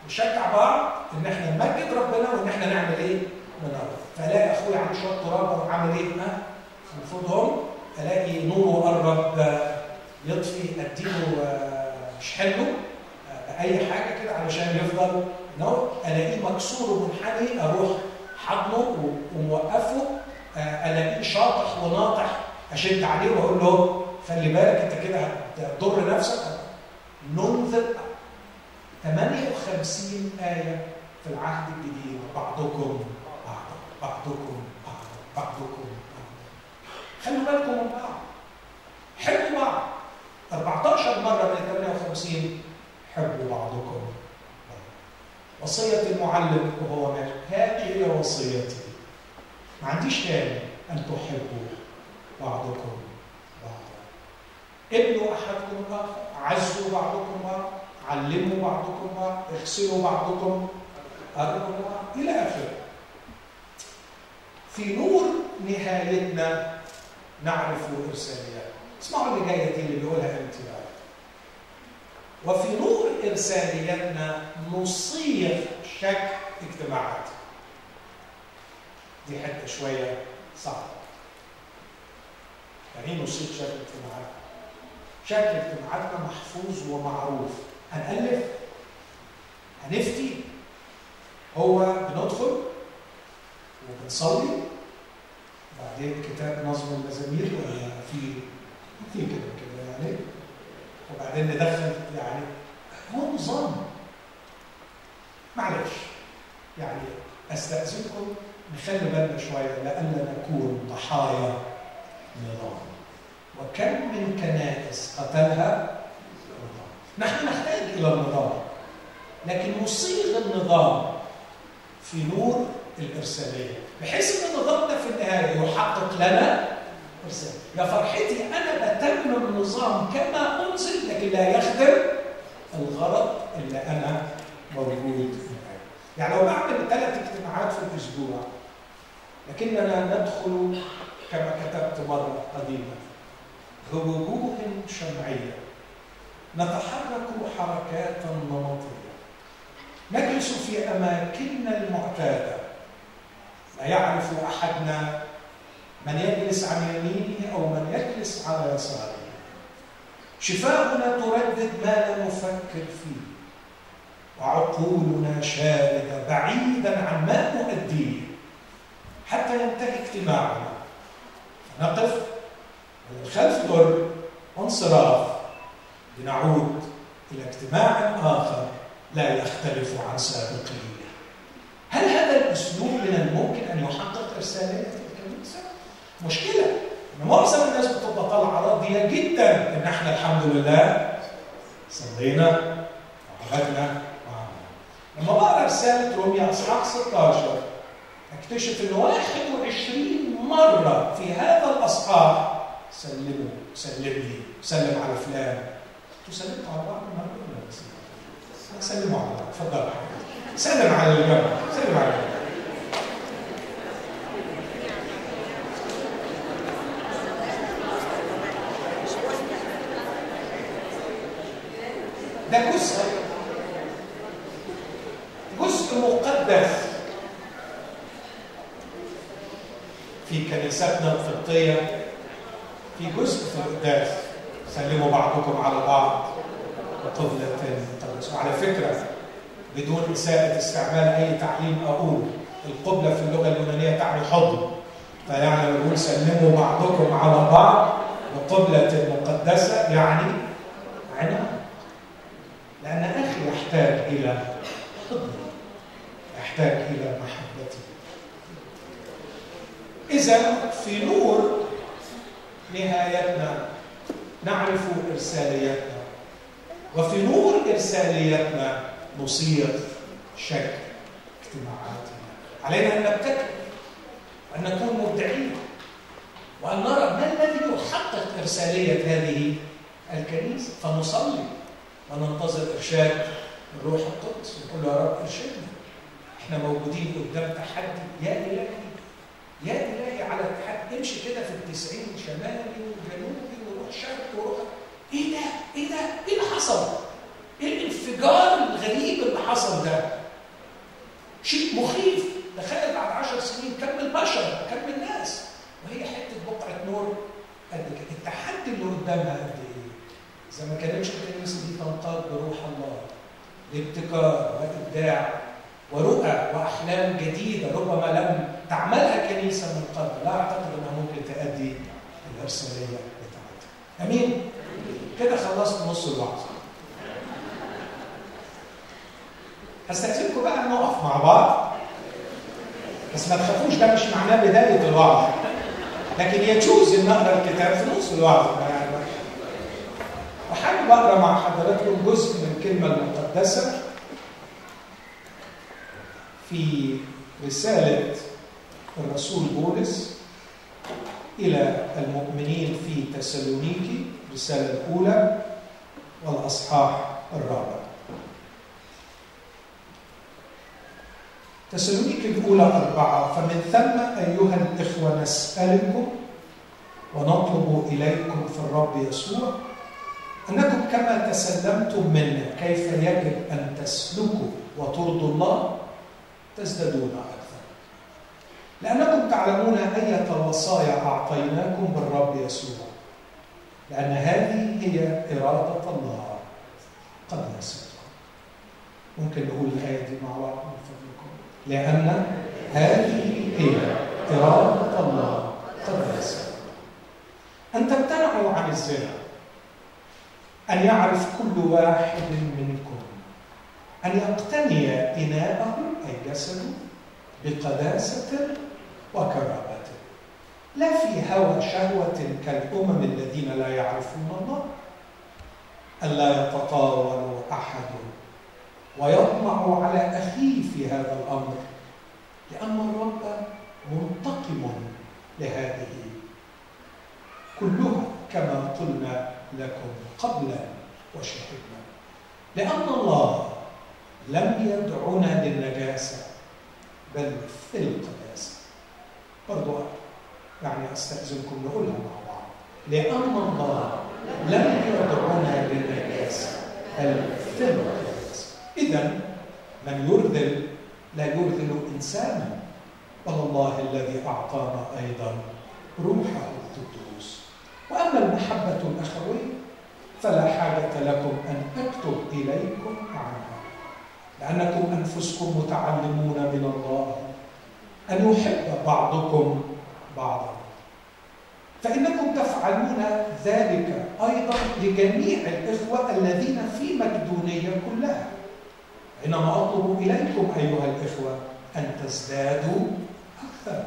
نشجع بعض إن إحنا نمجد ربنا وإن إحنا نعمل إيه؟ ننور فالاقي اخويا عنده شوية تراب أروح عامل إيه؟ أنفضهم. ألاقي نوره قرب يطفي اديله شحنه باي حاجة كده علشان يفضل نور. ألاقيه مكسور ومنحني أروح حضنه وموقفه. ألاقيه شاطح وناطح. أشد عليه وأقول له خلي بالك أنت كده هتضر نفسك. ننذر 58 آية في العهد الجديد بعضكم. بعض بعضكم بعض بعضكم بعض. خلوا بالكم من بعض. حبوا بعض. 14 مرة من 58 حبوا بعضكم وصية المعلم وهو مات. هذه هي وصيتي. ما عنديش تاني. أن تحبوا بعضكم بعضا ابنوا أحدكم الآخر. عزوا بعضكم بعض. علموا بعضكم بعض. اغسلوا بعضكم. أرجو بعض. إلى آخره. في نور نهايتنا نعرف إرساليات اسمعوا اللي جاية دي اللي بيقولها أنت بقى وفي نور إرسالياتنا نصيغ شكل اجتماعات. دي حتة شوية صعبة. يعني إيه نصيغ شكل اجتماعات؟ شكل اجتماعاتنا محفوظ ومعروف. هنألف؟ هنفتي؟ هو بندخل؟ وبنصلي بعدين كتاب نظم المزامير ولا في في كده كده يعني. وبعدين ندخل يعني هو نظام. معلش يعني أستأذنكم نخلي بالنا شوية لألا نكون ضحايا نظام. وكم من كنائس قتلها نحن نحتاج إلى النظام لكن نصيغ النظام في نور الإرسالية بحيث أن النظام في النهاية يحقق لنا؟ إرسال. يا فرحتي أنا بتمم النظام كما أنزل لكن لا يخدم الغرض اللي أنا موجود. يعني لو بعمل ثلاث اجتماعات في الأسبوع لكننا ندخل كما كتبت مرة قديمة بوجوه شمعية نتحرك حركات نمطية نجلس في أماكننا المعتادة لا يعرف أحدنا من يجلس عن يمينه أو من يجلس على يساره. شفاؤنا تردد ما لا نفكر فيه وعقولنا شاردة بعيدا عن ما نؤديه حتى ينتهي اجتماعنا. فنقف من خلف درب وانصراف لنعود إلى اجتماع آخر لا يختلف عن سابقه. هل هذا الأسلوب من الممكن أن يحقق إرسالية الكنيسة؟ مشكلة إن معظم الناس بتبقى طالعة راضية جدا إن إحنا الحمد لله صلينا وعبدنا وعملنا. لما بقرا رسالة روميا أصحاح 16 اكتشف إن 21 مرة في هذا الأصحاح سلموا سلم لي سلم على فلان أنتوا سلمتوا على بعض النهارده ولا بس؟ سلموا على بعض اتفضل سلم على الجنب سلم على الجنب ده جزء. جزء مقدس. في كنيستنا القبطية في جزء القداس. سلموا بعضكم على بعض. وقبلة على فكرة بدون إساءة استعمال أي تعليم أقول القبلة في اللغة اليونانية تعني حضن فيعني نقول سلموا بعضكم على بعض وقبلة مقدسة يعني عناء. لأن أخي يحتاج إلى حضن يحتاج إلى محبتي إذا في نور نهايتنا نعرف إرساليتنا وفي نور إرساليتنا نصير شكل اجتماعاتنا علينا أن نبتكر وأن نكون مبدعين وأن نرى ما الذي يحقق إرسالية هذه الكنيسة فنصلي وننتظر إرشاد الروح القدس نقول له يا رب ارشدنا إحنا موجودين قدام تحدي يا إلهي يا إلهي على التحدي امشي كده في التسعين شمالي وجنوبي وروح شرق وروح إيه ده؟ إيه ده؟ إيه اللي حصل؟ الانفجار الغريب اللي حصل ده؟ شيء مخيف. تخيل بعد عشر سنين كم البشر كم الناس. وهي حتة بقعة نور. قد كده التحدي اللي قدامها قد إيه؟ إذا ما كانتش الكنيسه دي تنقاد بروح الله. لابتكار وابداع ورؤى وأحلام جديدة ربما لم تعملها كنيسة من قبل. لا أعتقد إنها ممكن تؤدي الارساليه بتاعتها. أمين؟ كده خلصت نص الوعظ هستأذنكم بقى نقف مع بعض. بس ما تخافوش ده مش معناه بداية الوعظ. لكن يجوز إن اقرا الكتاب في نص الوعظ. وحابب أقرأ مع حضراتكم جزء من الكلمة المقدسة في رسالة الرسول بولس إلى المؤمنين في تسالونيكي الرسالة الأولى والأصحاح الرابع. تسالونيكي الأولى أربعة فمن ثم أيها الإخوة نسألكم ونطلب إليكم في الرب يسوع أنكم كما تسلمتم منا كيف يجب أن تسلكوا وترضوا الله تزدادون أكثر. لأنكم تعلمون أية الوصايا أعطيناكم بالرب يسوع لأن هذه هي إرادة الله. قد نسيتكم. ممكن نقول الآية دي مع بعض؟ لأن هذه هي إرادة الله قد نسيتكم أن تمتنعوا عن الزنا أن يعرف كل واحد منكم أن يقتني إناءه أي جسده بقداسة وكرامة. لا في هوى شهوة كالأمم الذين لا يعرفون الله ألا يتطاول أحد ويطمع على أخيه في هذا الأمر لأن الرب منتقم لهذه كلها كما قلنا لكم قبلا وشهدنا. لأن الله لم يدعنا للنجاسة بل في القداسة. برضو يعني أستأذنكم نقولها مع بعض. لأن الله لم يدعونا للنجاسة بل في القداسة. اذا من يرذل لا يرذل إنسانا بل الله الذي أعطانا أيضا روحه القدوس. وأما المحبة الاخويه فلا حاجة لكم أن أكتب إليكم عنها لأنكم أنفسكم متعلمون من الله أن يحب بعضكم بعضا. فإنكم تفعلون ذلك أيضا لجميع الإخوة الذين في مقدونية كلها. حينما أطلب إليكم أيها الإخوة أن تزدادوا أكثر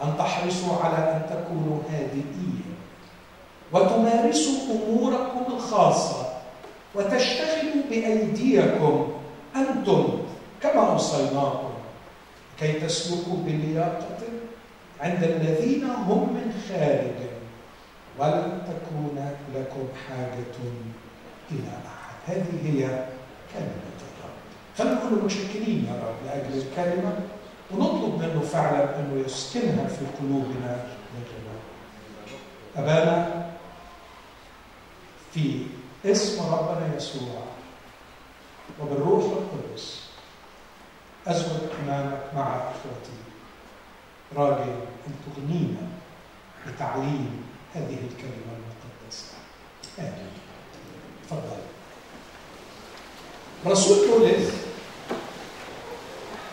وان تحرصوا على أن تكونوا هادئين وتمارسوا أموركم الخاصة وتشتغلوا بأيديكم أنتم كما أوصيناكم كي تسلكوا بلياقه عند الذين هم من خارج ولن تكون لكم حاجة إلى أحد. هذه هي كلمة. نقول متشكرين يا رب لأجل الكلمة ونطلب منه فعلا أنه يسكنها في قلوبنا مثلنا أبانا في اسم ربنا يسوع وبالروح القدس أزود أمامك مع إخوتي. راجل أن تغنينا بتعليم هذه الكلمة المقدسة. آمين. تفضل. رسول بولس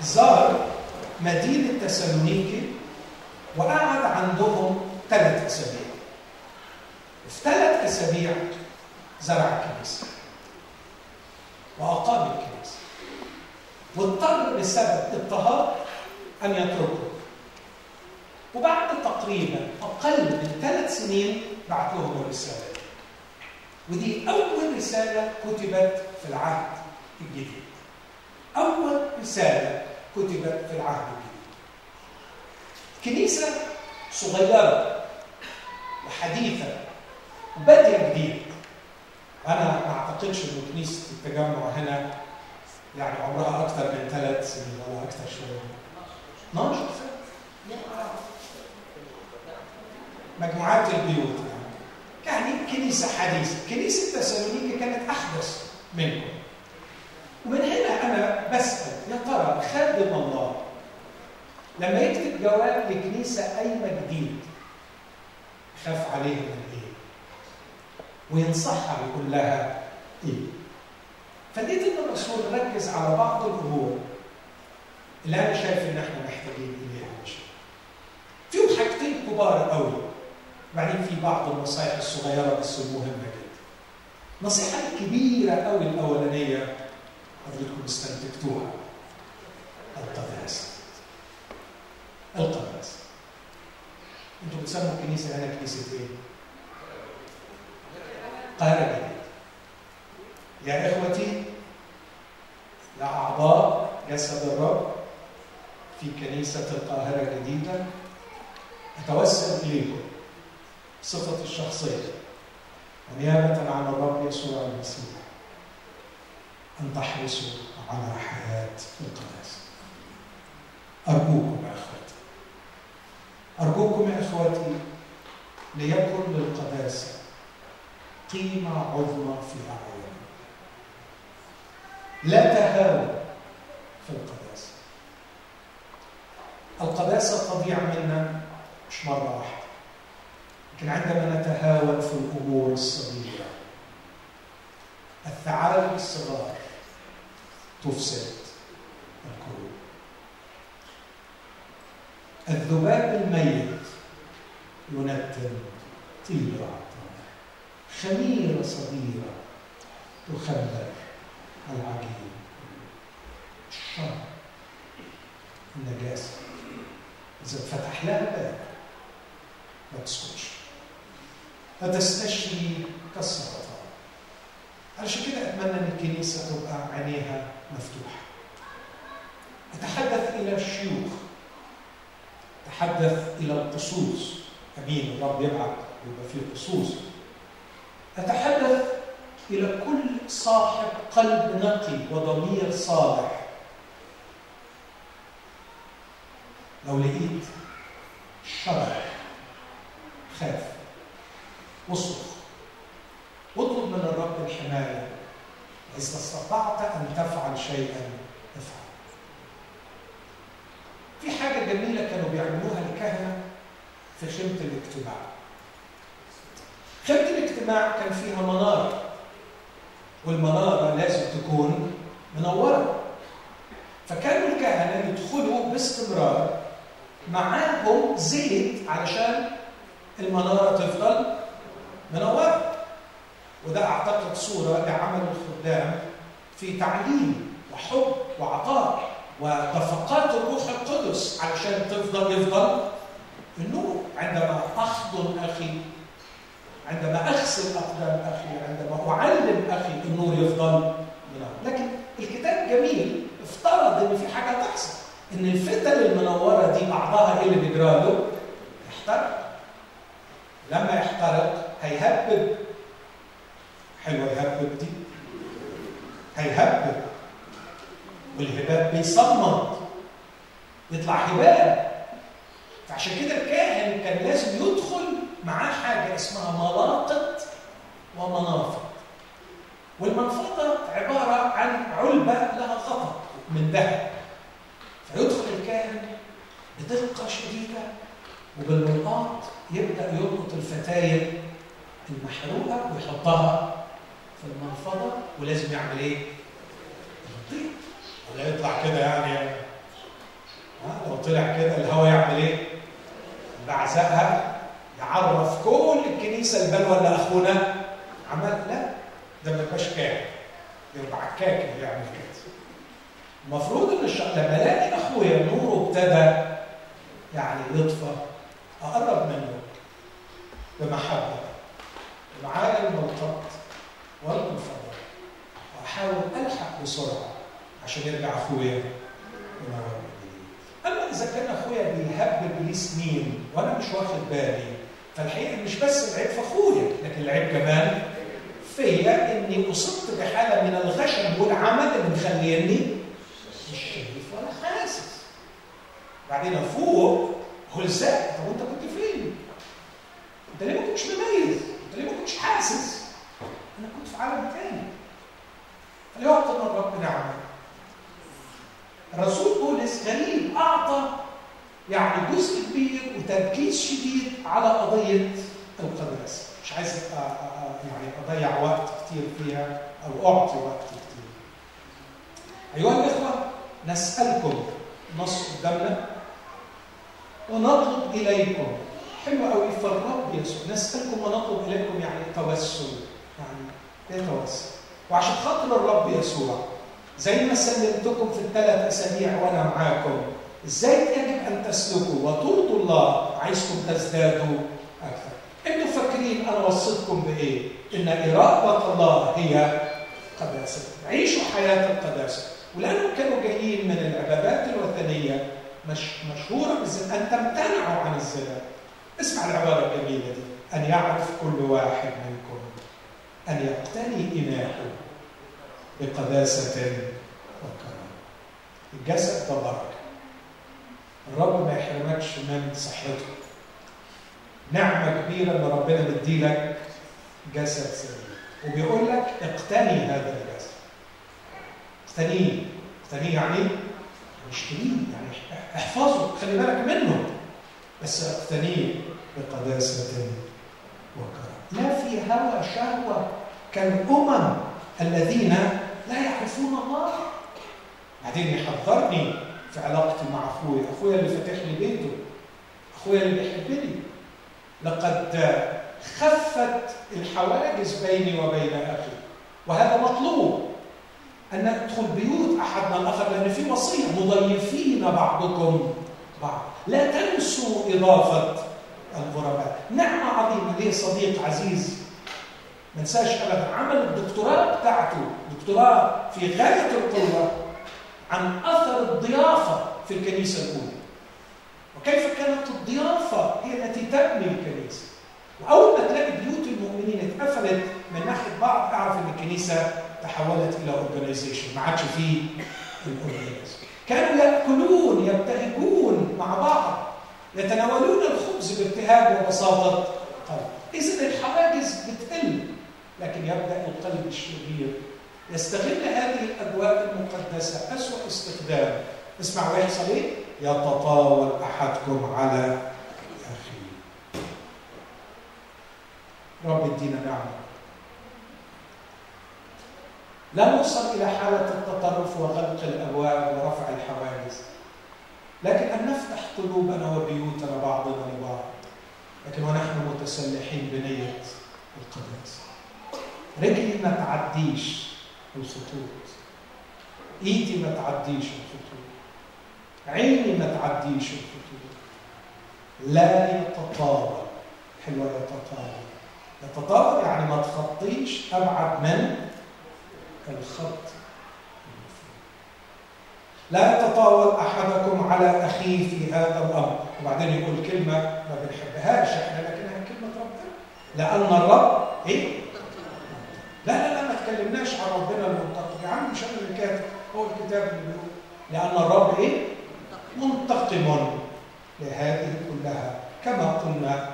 زار مدينة تسالونيكي وقعد عندهم ثلاث أسابيع. في ثلاث أسابيع زرع الكنيسة وأقام الكنيسة واضطر بسبب اضطهاد أن يتركه. وبعد تقريبا أقل من ثلاث سنين بعت لهم الرسالة. ودي أول رسالة كتبت في العهد الجديد. أول رسالة كتبت في العهد الجديد كنيسة صغيرة وحديثة وبدء جديد أنا ما أعتقدش إن كنيسة التجمع هنا يعني عمرها أكثر من ثلاث سنين ولا أكثر شوية. 12 سنة مجموعات البيوت يعني. يعني كنيسة حديثة. كنيسة تسالونيكي كانت أحدث منكم. ومن هنا أنا بسأل يا ترى خادم الله لما يكتب جواب لكنيسة قايمة جديد خاف عليها من إيه؟ وينصحها يقول لها إيه؟ فلقيت إن الرسول ركز على بعض الأمور اللي أنا شايف إن إحنا محتاجين إليها مش فيهم حاجتين كبار قوي وبعدين في بعض النصائح الصغيرة بس المهمة جدا النصيحة الكبيرة قوي الأولانية حضرتكم استنتجتوها القداسة القداسة أنتوا بتسموا الكنيسة هنا كنيسة إيه؟ قاهرة جديدة. يا إخوتي يا أعضاء جسد الرب في كنيسة القاهرة الجديدة أتوسل إليكم صفتي الشخصية ونيابة عن الرب يسوع المسيح. أن تحرصوا على حياة القداسة أرجوكم يا إخوتي أرجوكم يا إخوتي ليكن للقداسة قيمة عظمى في أعيننا لا تهاون في القداسة القداسة تضيع منا مش مرة واحدة لكن عندما نتهاون في الأمور الصغيرة الثعالب الصغار تفسد القلوب. الذباب الميت ينتن طيرة خميرة صغيرة تخمر العجين. الشر النجاسة. إذا فتح لها باب ما تسكتش. فتستشري كالسرطان. علشان كده أتمنى أن الكنيسة تبقى عينيها مفتوحه اتحدث إلى الشيوخ. اتحدث إلى القصوص. أمين الرب يبعث يبقى فيه قصوص. اتحدث إلى كل صاحب قلب نقي وضمير صالح. لو لقيت شر خاف واصرخ واطلب من الرب الحماية. إذا استطعت أن تفعل شيئا افعل. في حاجة جميلة كانوا بيعملوها الكهنة في خيمة الاجتماع. خيمة الاجتماع كان فيها منارة والمنارة لازم تكون منورة. فكانوا الكهنة يدخلوا باستمرار معاهم زيت علشان المنارة تفضل منورة. وده أعتقد صورة لعمل الخدام في تعليم وحب وعطاء ودفقات الروح القدس علشان تفضل يفضل النور. عندما احضن أخي عندما أغسل أقدام أخي عندما أعلم أخي النور يفضل منور لكن الكتاب جميل افترض إن في حاجة تحصل إن الفتل المنورة دي بعضها إيه اللي بيجرى له؟ يحترق. لما يحترق هيهبب حلوة يهبب دي. هيهبب والهباب بيصمد. يطلع هباب فعشان كده الكاهن كان لازم يدخل معاه حاجة اسمها ملاقط ومنافض والمنفضه عبارة عن علبة لها غطاء من ذهب. فيدخل الكاهن بدقة شديدة وبالملقاط يبدأ يلقط الفتايل المحروقة ويحطها في المنفضه ولازم يعمل إيه؟ ولا يطلع كده يعني. ها لو طلع كده الهواء يعمل إيه؟ بعزقها يعرف كل الكنيسة البلوى اللي أخونا عمل. لا ده ما يبقاش كاهن يبقى عكاك اللي يعمل كده المفروض إن الشخص لما ألاقي أخويا نوره ابتدى يعني يطفى أقرب منه بمحبة. معايا الملقط والمنفضه واحاول ألحق بسرعة عشان يرجع أخويا أما إذا كان أخويا بيهبب لي سنين وأنا مش واخد بالي فالحقيقة مش بس العيب في أخويا لكن العيب كمان فيا إني أصبت بحالة من الغشم والعمل اللي مخليني مش شايف ولا حاسس بعدين أفوق إزاي؟ طب وأنت كنت فين؟ أنت ليه ما كنتش مميز؟ أنت ليه ما كنتش حاسس؟ أنا كنت في عالم تاني. فليعطنا الرب نعمه الرسول بولس غريب أعطى يعني جزء كبير وتركيز شديد على قضية القداسه مش عايز يعني أضيع وقت كتير فيها أو أعطي وقت كتير. أيها الإخوة نسألكم نص قدامنا ونطلب إليكم. حلو قوي فالرب يسوع. نسألكم ونطلب إليكم يعني توسل يعني إيه توسل وعشان خاطر الرب يسوع زي ما سلمتكم في الثلاث أسابيع وأنا معاكم إزاي يجب أن تسلكوا وترضوا الله عايزكم تزدادوا أكثر؟ أنتوا فاكرين أنا وصيتكم بإيه؟ إن إرادة الله هي قداسه عيشوا حياة القداسة. ولأنهم كانوا جايين من العبادات الوثنية مش مشهورة بالزنا أن تمتنعوا عن الزنا. اسمع العبارة الجميلة دي. أن يعرف كل واحد منكم. أن يقتني اناءه بقداسة وكرامة. الجسد ده بركة. الرب ما يحرمكش من صحتك نعمة كبيرة إن ربنا مديلك جسد سليم وبيقول لك اقتني هذا الجسد. اقتنيه. اقتنيه يعني اشتريه يعني احفظه خلي بالك منه. بس اقتنيه بقداسة وكرم لا في هوى شهوة كالأمم الذين لا يعرفون الله. بعدين يحذرني في علاقتي مع اخويا أخويا اللي فاتح لي بيته. أخويا اللي بيحبني. لقد خفت الحواجز بيني وبين أخي. وهذا مطلوب. أن ندخل بيوت أحدنا الآخر لأن في وصيه مضيفين بعضكم بعض. لا تنسوا إضافة الغرباء. نعمة عظيمة. ليه صديق عزيز ما ابدا عمل الدكتوراه بتاعته دكتوراه في غاية القوة عن أثر الضيافة في الكنيسة الأولى. وكيف كانت الضيافة هي التي تبني الكنيسة؟ وأول ما تلاقي بيوت المؤمنين اتقفلت من ناحية بعض أعرف إن الكنيسة تحولت إلى organization ما عادش فيه ال organism كانوا يأكلون يبتهجون مع بعض يتناولون الخبز بابتهاج وبساطة إذا الحواجز بتقل. لكن يبدأ القلب الشرير. يستغل هذه الأجواء المقدسة أسوأ استخدام. اسمع ويحصل إيه؟ يتطاول أحدكم على أخيه. رب ادينا نعمة لا نوصل إلى حالة التطرف وغلق الأبواب ورفع الحواجز لكن أن نفتح قلوبنا وبيوتنا بعضنا لبعض. لكن ونحن متسلحين بنية القداسة رجلي ما تعديش الخطوط إيدي ما تعديش الخطوط عيني ما تعديش الخطوط لا يتطاول. حلوة يتطاول. يتطاول يعني ما تخطيش أبعد من الخط. لا يتطاول أحدكم على أخيه في هذا الأمر. وبعدين يقول كلمة ما بنحبهاش إحنا لكنها كلمة ربنا. لأن الرب إيه؟ لا لا لا ما تكلمناش عن ربنا المنتقم يا عم مش أنا اللي كاتب هو الكتاب اللي بيقول. لأن الرب إيه؟ منتقم لهذه كلها كما قلنا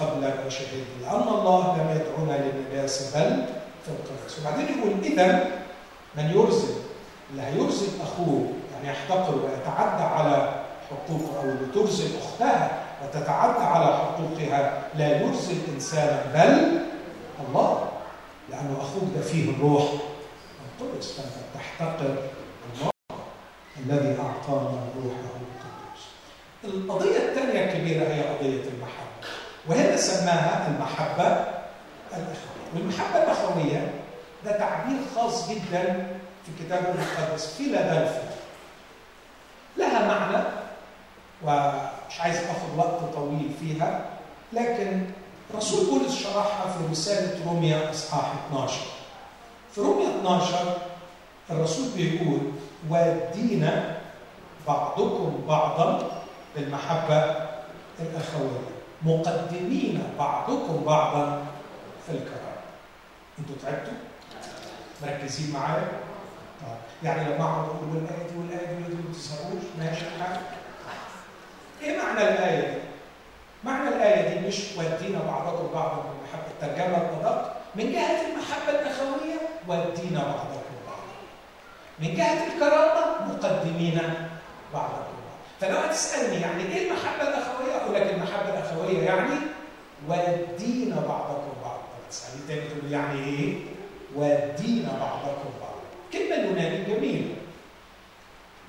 قبل وشهدنا. لأن الله لم يدعونا للنجاسة بل في القدس. وبعدين يقول اذا من يرزق؟ اللي هيرزق أخوه يعني يحتقر ويتعدى على حقوقه أو اللي ترزق أختها وتتعدى على حقوقها. لا يرزق إنسانا بل الله. لأنه أخوك ده فيه الروح القدس فانت تحتقر الله الذي أعطانا روحه القدس. القضية الثانية الكبيرة هي قضية المحبة وهنا سماها المحبة الأخوية والمحبة الأخوية ده تعبير خاص جدا في الكتاب المقدس فيلادلفيا لها معنى ومش عايز أخذ وقت طويل فيها لكن رسول بولس شرحها في رساله روميا اصحاح 12 في روميا 12 الرسول بيقول ودينا بعضكم بعضا بالمحبه الاخويه مقدمين بعضكم بعضا في الكرامه أنتوا تعبتوا مركزين معايا يعني لما اقعد أقول والايه دي والايه دي ما تسهروش ماشي حاجة إيه معنى الايه دي؟ معنى الآية دي مش ودينا بعضكم بعضا بالمحبه الترجمة الادق من جهة المحبة الأخوية ودينا بعضكم بعضا. من جهة الكرامة مقدمين بعضكم بعضا. فلو هتسألني يعني إيه المحبة الأخوية؟ أقول لك المحبة الأخوية يعني وادين بعضكم بعضا. تسالني تاني تقول يعني إيه؟ وادين بعضكم بعضا. كلمة اليوناني جميلة.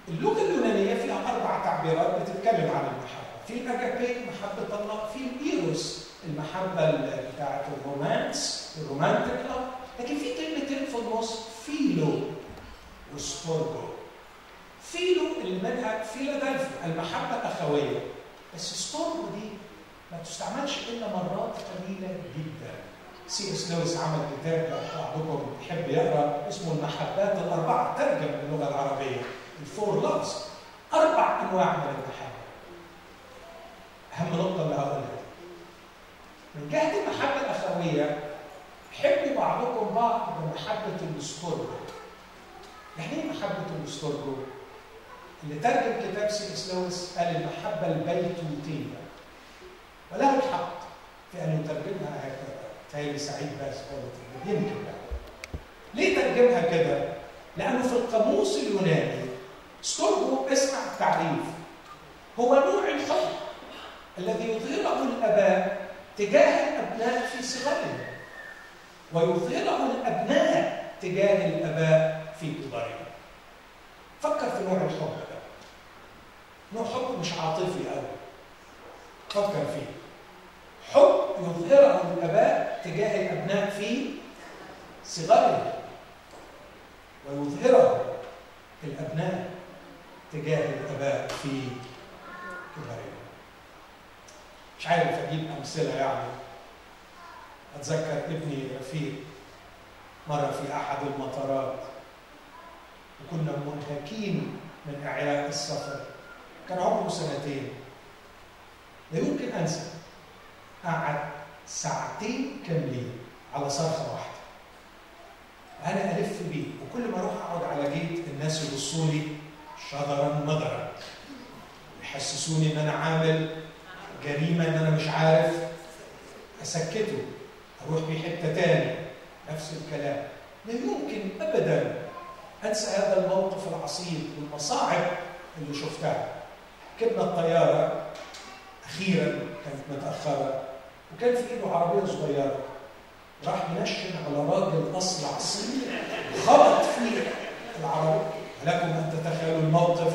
اللغة اليونانية فيها أربع تعبيرات بتتكلم عن المحبة. في ال agape محبة الله. في ال eros المحبة بتاعت ال romance ال romantic love لكن في كلمتين في النص philo و storgo. philo اللي منها فيلادلفيا المحبة الأخوية. بس storgo دي ما تستعملش إلا مرات قليلة جدا. C. S. Lewis عمل كتاب لو بعضكم يحب يقرأ اسمه المحبات الأربعة ترجم باللغة العربية. ال four loves أربع أنواع من المحبة. أهم نقطة اللي هقولها. من جهة المحبة الأخوية حبوا بعضكم بعض بمحبة ال storgo يعني إيه محبة ال storgo؟ اللي ترجم كتاب C. S. Lewis قال المحبة البيتوتيه وله الحق في أن يترجمها هكذا. تهيألي سعيد باز هو يمكن ليه ترجمها كده؟ لأنه في القاموس اليوناني storgo اسمع التعريف. هو نوع الحب. الذي يظهره الآباء تجاه الأبناء في صغرهم ويظهره الأبناء تجاه الآباء في كبرهم. فكر في نوع الحب ده نوع حب مش عاطفي قوي فكر فيه. حب يظهره الأباء تجاه الأبناء في صغرهم ويظهره الأبناء تجاه الأباء في كبرهم. مش عارف أجيب أمثلة يعني. أتذكر ابني رفيق مرة في أحد المطارات وكنا منهكين من اعياء السفر. كان عمره سنتين. لا يمكن أنسى. قعد ساعتين كاملين على صرخة واحدة. أنا ألف بيه وكل ما أروح أقعد على جيت الناس يبصوا لي شذرا مضرا يحسسوني إن أنا عامل جريمة إن أنا مش عارف أسكته أروح بيه حتة تاني نفس الكلام. لا يمكن ابدا أنسى هذا الموقف العصيب والمصاعب اللي شفتها. ركبنا الطيارة أخيرا كانت متأخرة وكان في إيده عربية صغيرة. راح منشن على راجل اصلع صيني خبط فيه العربية. لكم أن تتخيلوا الموقف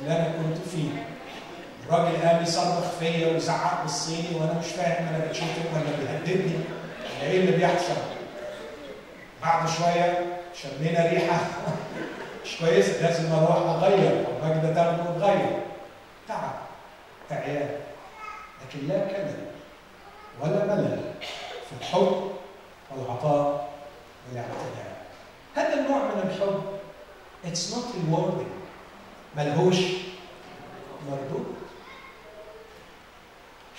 اللي أنا كنت فيه. الراجل قام يصرخ فيا وزعق بالصيني وأنا مش فاهم أنا بتشتم ولا بيهددني. ولا إيه اللي بيحصل؟ بعد شوية شمينا ريحة. مش كويسه لازم أروح أغير. أو ماجده تاخده وتغير. تعب. اعيان لكن لا كلل ولا ملل في الحب والعطاء والاعتداء هذا النوع من الحب. It's not rewarding. ملهوش. مردود.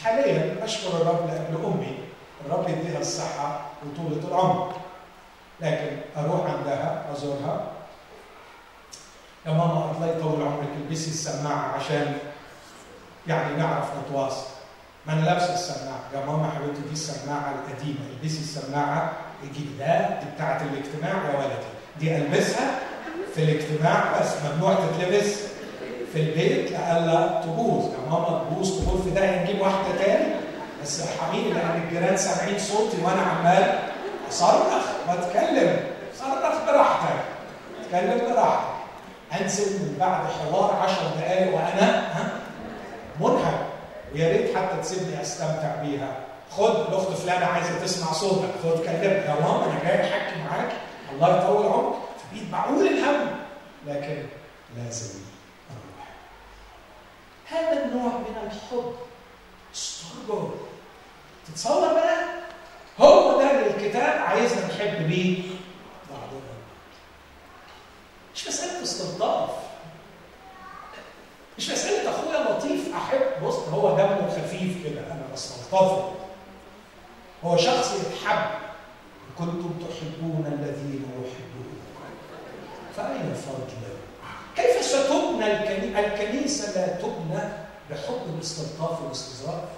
حاليا أشكر الرب لاجل أمي الرب يديها الصحة وطولة العمر. لكن أروح عندها أزورها. يا ماما الله يطول عمرك البسي السماعة عشان يعني نعرف نتواصل. ما أنا لابسه السماعة. يا ماما حبيبتي دي السماعة القديمة. البسي السماعة الجديدة دي بتاعت الاجتماع يا ولدي. دي ألبسها في الاجتماع بس ممنوع تتلبس. في البيت لألا تبوظ. يا ماما تبوظ تقول في ده نجيب واحدة تاني. بس ارحميني لأن الجيران سامعين صوتي وأنا عمال أصرخ. واتكلم صرخ براحتك. اتكلم براحتك. انزل بعد حوار عشر دقائق وأنا منهك. ويا ريت حتى تسيبني أستمتع بيها. خد الأخت فلانة عايزة تسمع صوتك. خد كلمها. يا ماما أنا جاي أحكي معاك. الله يطول عمرك. فبقيت معقول الهم. لكن لازم هذا النوع من الحب. استرجل تتصور بقى؟ هو ده اللي الكتاب عايزنا نحب بيه بعضنا. مش مسألة استلطاف. مش مسألة أخويا لطيف أحب. بص هو دمه خفيف كده أنا بستلطفه. هو شخص يتحب. كنتم تحبون الذين يحبون. فأين فضل كيف ستبنى الكني... الكنيسة لا تبنى بحب الاستلطاف والاستظراف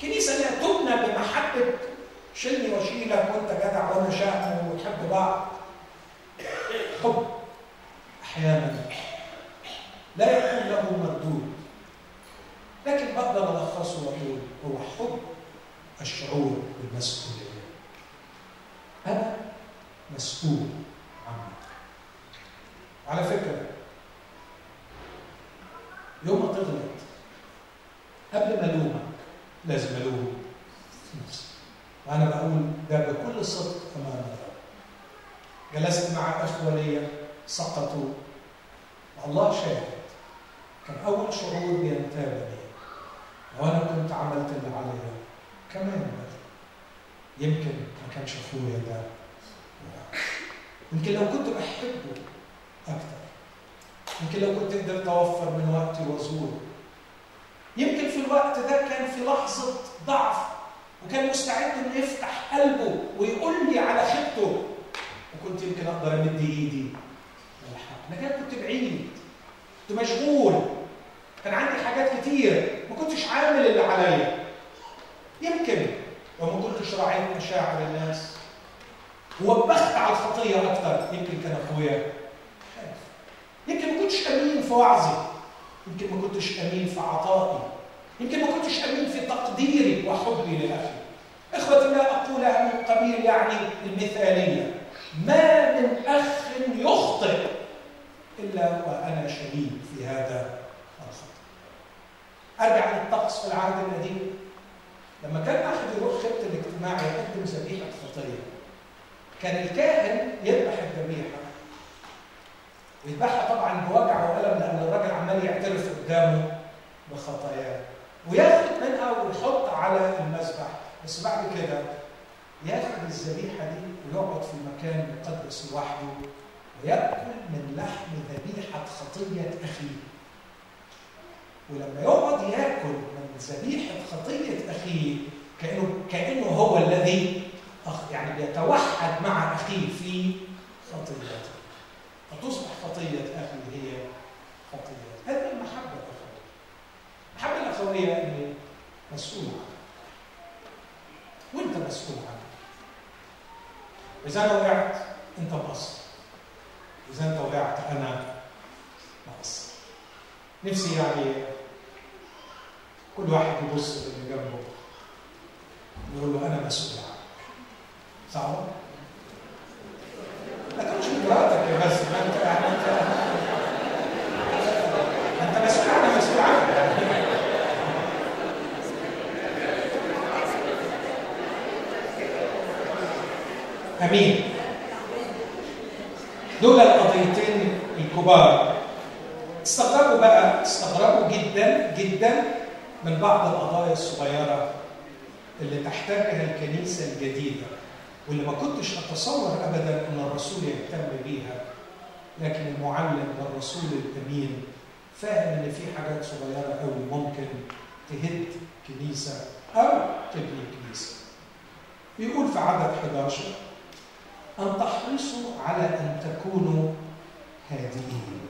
كنيسة لا تبنى بمحبة شيلني وشيلك وانت جدع وأنا شهم ونحب بعض. حب أحيانا لا يكون له مردود لكن بقدر ألخصه وأقول هو حب الشعور بالمسؤولية. أنا مسؤول عنك على فكرة يوم ما تغلط. قبل ما ألومك لازم الوم نفسي وأنا بقول ده بكل صدق أمام الله. جلست مع ليا سقطوا. الله شاهد. كان أول شعور بينتابني. وأنا كنت عملت اللي عليا. كمان يمكن ما كانش أخويا ده. يمكن لو كنت بحبه أكتر. يمكن لو كنت قدرت اوفر من وقتي وأزوره. يمكن في الوقت ده كان في لحظة ضعف وكان مستعد إنه يفتح قلبه ويقول لي على خيبته وكنت يمكن أقدر أمد إيدي. لكن كنت بعيد كنت مشغول كان عندي حاجات كتير ما كنتش عامل اللي عليا. يمكن لو ما كنتش راعيت مشاعر الناس ووبخت على الخطية أكتر يمكن كان أخويا. يمكن ما كنتش أمين في وعظي يمكن ما كنتش أمين في عطائي يمكن ما كنتش أمين في تقديري وحبي لأخي. إخوتي لا اقولها من قبيل يعني المثالية. ما من أخ يخطئ إلا وأنا شريك في هذا الخطا أرجع للطقس في العهد القديم. لما كان احد يروح خيمه الاجتماع يقدم ذبيحه خطية كان الكاهن يذبح الذبيحه ويذبحها طبعا بوجع وألم لأن الراجل عمال يعترف قدامه بخطاياه. وياخد منها ويحط على المذبح. بس بعد كده ياخد الذبيحة دي ويقعد في مكان مقدس لوحده ويأكل من لحم ذبيحة خطية أخيه. ولما يقعد يأكل من ذبيحة خطية أخيه كأنه كأنه هو الذي يعني بيتوحد مع أخيه في خطيته. فتصبح خطية أخي هي خطية. هذه المحبة الأخوية المحبة الأخوية اللي مسؤولة أنا مسؤول عنه إذا أنا وقعت أنت مقصر. إذا أنت وقعت أنا مقصر. نفسي يعني كل واحد يبص للي جنبه يقول له أنا مسؤول عنك. صعب ما تقولش مراتك يا بس ما انت يعني انت انت مسؤول عنها أمين. دول القضيتين الكبار. استغربوا بقى استغربوا جدا جدا من بعض القضايا الصغيرة اللي تحتاجها الكنيسة الجديدة. واللي ما كنتش أتصور ابدا أن الرسول يهتم بيها لكن المعلم والرسول الأمين فاهم إن في حاجات صغيرة قوي ممكن تهد كنيسة أو تبني كنيسة. بيقول في عدد 11 أن تحرصوا على أن تكونوا هادئين.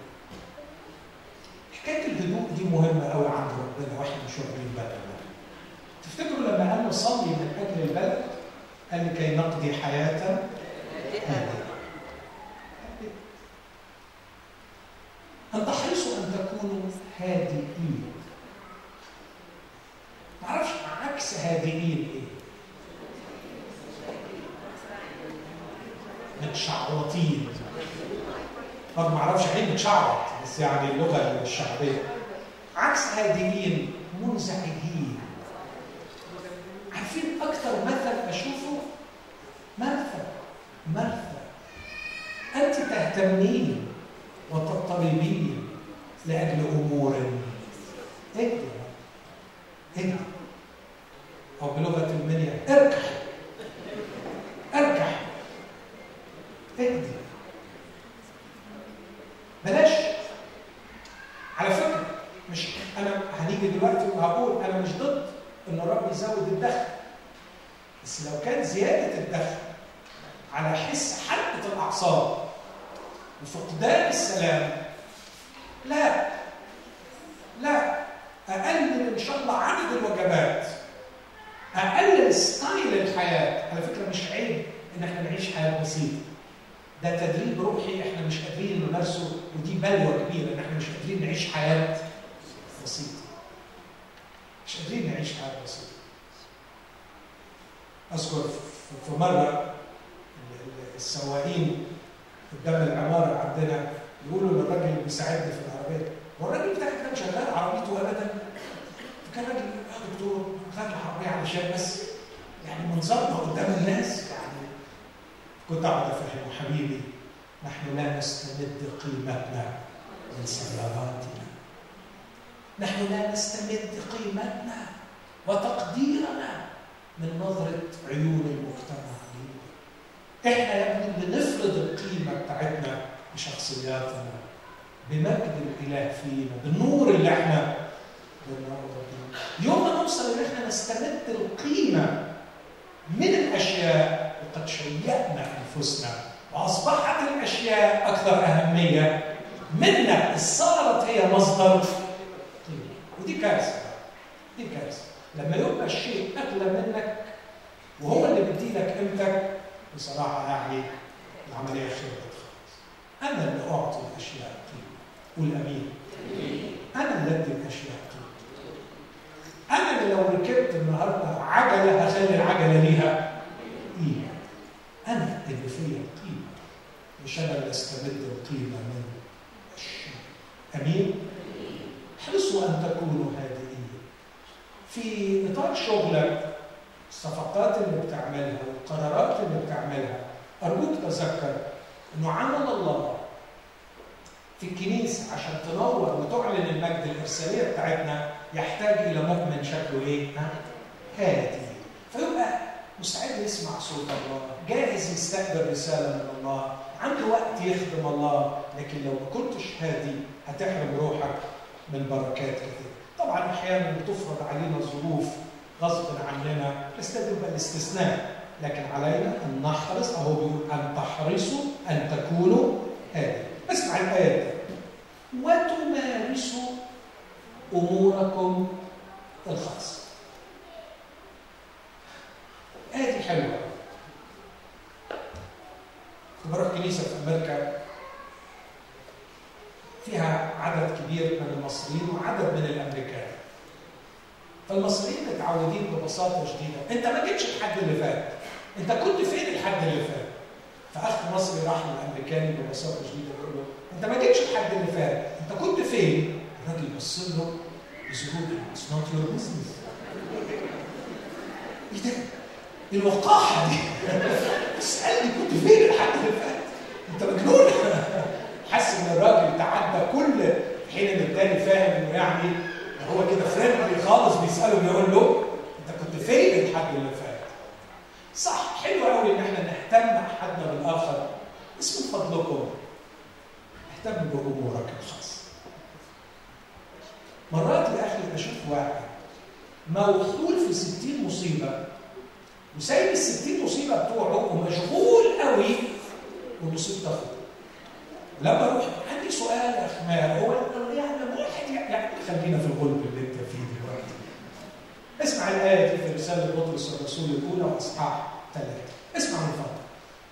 حكاية الهدوء دي مهمة قوي عند ربنا وإحنا مش واخدين بالنا. تفتكروا لما قال نصلي من أجل البلد قال لكي نقضي حياة هادئه. أن تحرصوا أن تكونوا هادئين. ما أعرفش عكس هادئين إيه؟ متشعوطين. ما أعرفش يعني متشعوط بس يعني اللغة الشعبية. عكس هادئين منزعجين. عارفين أكثر مثل أشوفه؟ مرثى مرثى أنت تهتمين وتضطربين لأجل أمور. اهدي اهدي أو بلغة المنيا. اركح اركح اهدي بلاش على فكرة مش أنا هنيجي دلوقتي وهقول أنا مش ضد إن الرب يزود الدخل بس لو كان زيادة الدخل على حس حرقة الأعصاب وفقدان السلام لا. لا. اقلل إن شاء الله عدد الوجبات اقلل ستايل الحياة. على فكرة مش عيب إن إحنا نعيش حياة بسيطة. ده تدريب روحي إحنا مش قادرين نمارسه ودي بلوى كبيرة إن إحنا مش قادرين نعيش حياة بسيطه مش قادرين نعيش حياه بسيطه اذكر في مره السواقين قدام العماره عندنا يقولوا للراجل اللي بيساعدني في العربيه هو الراجل بتاعك ده مش شغال عربيته ابدا فكان راجل يا دكتور خد العربيه علشان بس يعني منظرنا قدام الناس يعني كنت اقعد افهمه حبيبي نحن لا نستمد قيمتنا من سياراتنا نحن لا نستمد قيمتنا وتقديرنا من نظره عيون المجتمع إحنا يا ابني بنفرض القيمه بتاعتنا بشخصياتنا بمجد الإله فينا بالنور اللي إحنا يوم ما نوصل ان إحنا نستمد القيمة من الأشياء وقد شيئنا أنفسنا وأصبحت الأشياء أكثر أهمية منا صارت هي مصدر قيمة ودي كارثة دي كارثة لما يبقى الشيء أغلى منك وهو اللي بيديلك قيمتك بصراحة يعني العملية خربت خالص. أنا اللي أعطي الأشياء قيمة. قول أمين. أنا اللي أدي الأشياء قيمة. أنا اللي لو ركبت النهاردة عجلة هخلي العجلة ليها قيمة. أنا اللي فيا القيمة. مش أنا اللي أستمد القيمة من الشيء. أمين؟ احرصوا أن تكونوا هادئين. في إطار شغلك الصفقات اللي بتعملها والقرارات اللي بتعملها أرجوك تذكر إنه عمل الله في الكنيسة عشان تنور وتعلن المجد الإرسالية بتاعتنا يحتاج إلى مؤمن شكله إيه؟ هادي. فيبقى مستعد يسمع صوت الله جاهز يستقبل رسالة من الله عنده وقت يخدم الله لكن لو ما كنتش هادي هتحرم روحك من بركات كتير. طبعا أحيانا بتفرض علينا ظروف غصب عننا بس ده الاستثناء لكن علينا أن نحرص اهو بيقول أن تحرصوا أن تكونوا هادي. اسمع الآية. دي وتمارسوا أموركم الخاصة. ادي حلوة. كنت بروح كنيسة في أمريكا فيها عدد كبير من المصريين وعدد من الأمريكان. فالمصريين متعودين ببساطة شديدة. أنت ما جيتش الحد اللي فات. أنت كنت فين الحد اللي فات؟ فأخ مصري راح شديده يقول له انت ما جيتش الحد اللي فات. انت كنت فين؟ الراجل بص له بسهوله it's not your business إيه ده؟ الوقاحة دي. اسألني كنت فين الحد اللي فات؟ انت مجنون؟ حس ان الراجل تعدى كل حين ان التاني فاهم انه يعني هو كده friendly خالص بيسأله بيقول له انت كنت فين الحد اللي فات؟ صح حلو قوي إن إحنا نهتم احدنا بالآخر. بس من فضلكم اهتم بأمورك الخاصة. مرات يا أخي أشوف واحد موحول في 60 مصيبة وسايب ال 60 مصيبة بتوعه ومشغول قوي بمصيبه اخوه لما أروح عندي سؤال يا اخ ماهر هو يعني واحد يعني خلينا في الغلب اللي أنت فيه دلوقتي. اسمع الآية في رسالة بطرس الرسول الاولى وأصحاح ثلاثة اسمع من فضلك.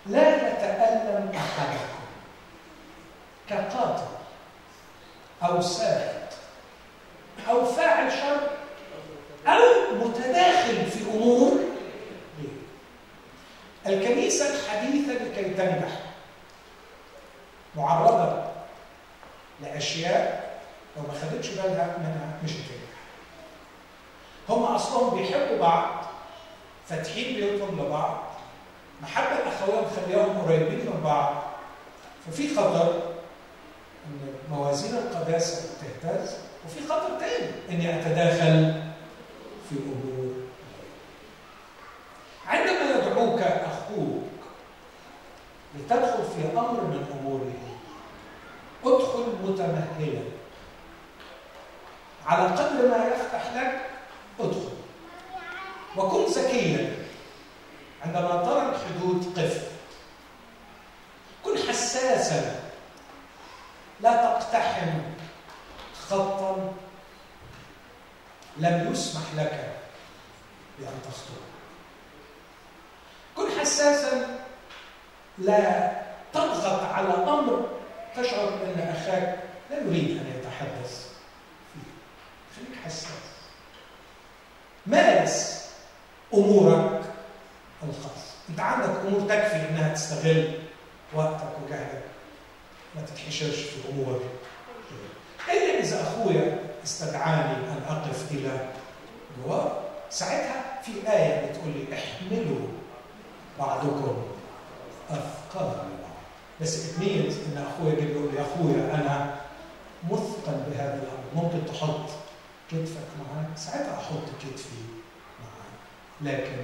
لا يتألم أحدكم. كقاتل أو ساخط أو فاعل شر أو متداخل في أمور. الكنيسة الحديثة لكي تنجح معرضة لأشياء لو ما خدتش بالها منها مش هتنجح. هم أصلهم بيحبوا بعض فاتحين بيوتهم لبعض. محبة الاخويه مخليهم قريبين من بعض. ففي خطر أن موازين القداسة تهتز وفي خطر تاني أني أتداخل في امور عندما يدعوك أخوك لتدخل في أمر من أموره ادخل متمهلا. على قدر ما يفتح لك ادخل. وكن ذكيا عندما ترى الحدود قف. كن حساسا. لا تقتحم خطا لم يسمح لك بأن تخطوه كن حساسا لا تضغط على أمر تشعر ان أخاك لا يريد أن يتحدث فيه. خليك حساس. مارس أمورك الخاصة. أنت عندك أمور تكفي إنها تستغل وقتك وجهدك. ما تتحشرش في امور إلا إذا أخويا استدعاني أن أقف إلى جوار ساعتها في آية بتقول لي احملوا بعضكم أثقال بعض بس means إن أخويا يجي يقول لي يا أخويا أنا مثقل بهذا الأمر. ممكن تحط كتفك معاك. ساعتها أحط كتفي معاك. لكن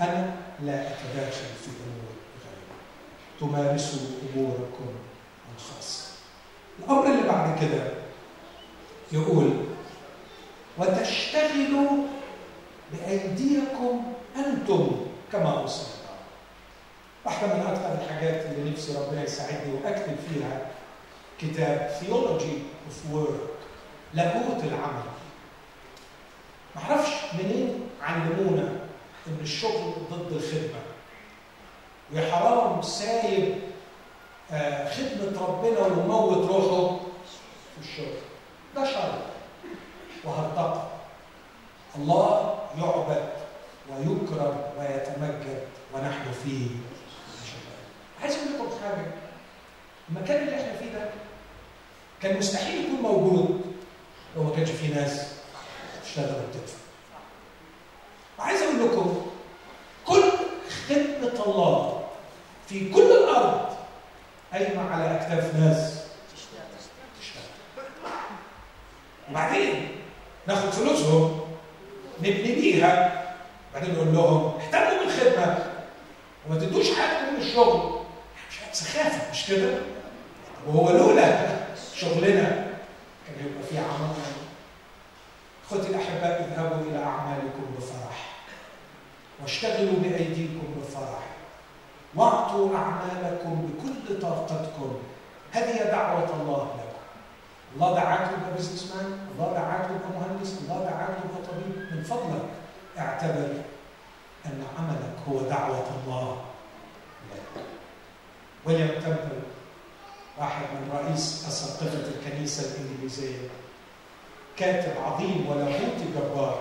أنا لا أتداخل في امور تمارسوا اموركم الخاصة. الأمر اللي بعد كده يقول وتشتغلوا بأيديكم أنتم كما اوصى واحدة من أكثر الحاجات اللي نفسي ربنا يساعدني وأكتب فيها كتاب theology of work لاهوت العمل. ما أعرفش منين علمونا إن الشغل ضد الخدمة. ويا حرام سايب آه خدمة ربنا وموت روحه في الشغل. ده شر وهرطقه الله يعبد ويكرم ويتمجد ونحن فيه. عايز أقول لكم حاجة. المكان اللي إحنا فيه ده كان مستحيل يكون موجود لو ما كانش فيه ناس تشتغل وتدفع. وعايز أقول لكم كل خدمة الله في كل الأرض. قايمه على أكتاف ناس. تشتغل وبعدين ناخد فلوسهم نبني بيها. بعدين نقول لهم اهتموا بالخدمة. وما تدوش حاجة من الشغل. مش سخافة مش كده؟ وهو لولا شغلنا كان يبقى في عمل. أخوتي الأحباء اذهبوا إلى أعمالكم بفرح. واشتغلوا بأيديكم بفرح. واعطوا أعمالكم بكل طاقتكم. هذه دعوة الله لكم. الله دعاك تبقى businessman الله دعاك تبقى مهندس الله دعاك تبقى طبيب من فضلك اعتبر أن عمل هو دعوة الله لك. ويليام تمبل واحد من رئيس أساقفة الكنيسة الإنجليزية. كاتب عظيم ولاهوتي جبار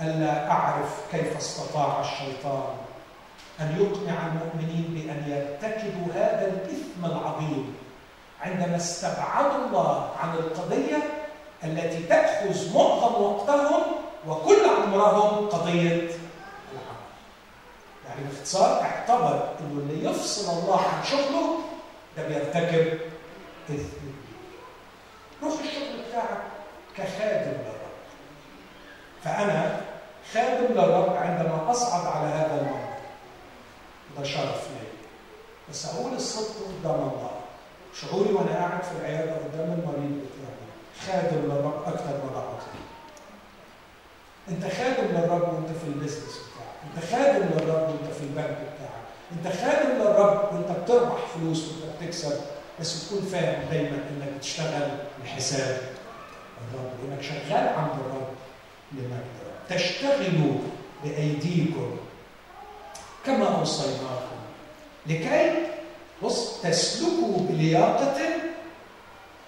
ألا أعرف كيف استطاع الشيطان أن يقنع المؤمنين بأن يرتكبوا هذا الإثم العظيم عندما استبعدوا الله عن القضية التي تأخذ معظم وقتهم وكل عمرهم قضية العمل. يعني باختصار اعتبر إنه اللي يفصل الله عن شغله ده بيرتكب إثم روح الشغل بتاعك كخادم للرب. فأنا خادم للرب عندما أصعد على هذا المنبر. ده شرف لي. بس أقول الصدق قدام الله. شعوري وأنا قاعد في العيادة قدام المريض بتاعي خادم للرب ما بعرف. أنت خادم للرب وأنت في البيزنس بتاعك، أنت خادم للرب وأنت في البنك بتاعك، أنت خادم للرب وأنت بتربح فلوس وأنت بتكسب بس تكون فاهم دايما إنك بتشتغل لحساب الرب وإنك شغال عند الرب لمجد الرب. تشتغلوا بأيديكم كما أوصيناكم لكي بص تسلكوا بلياقة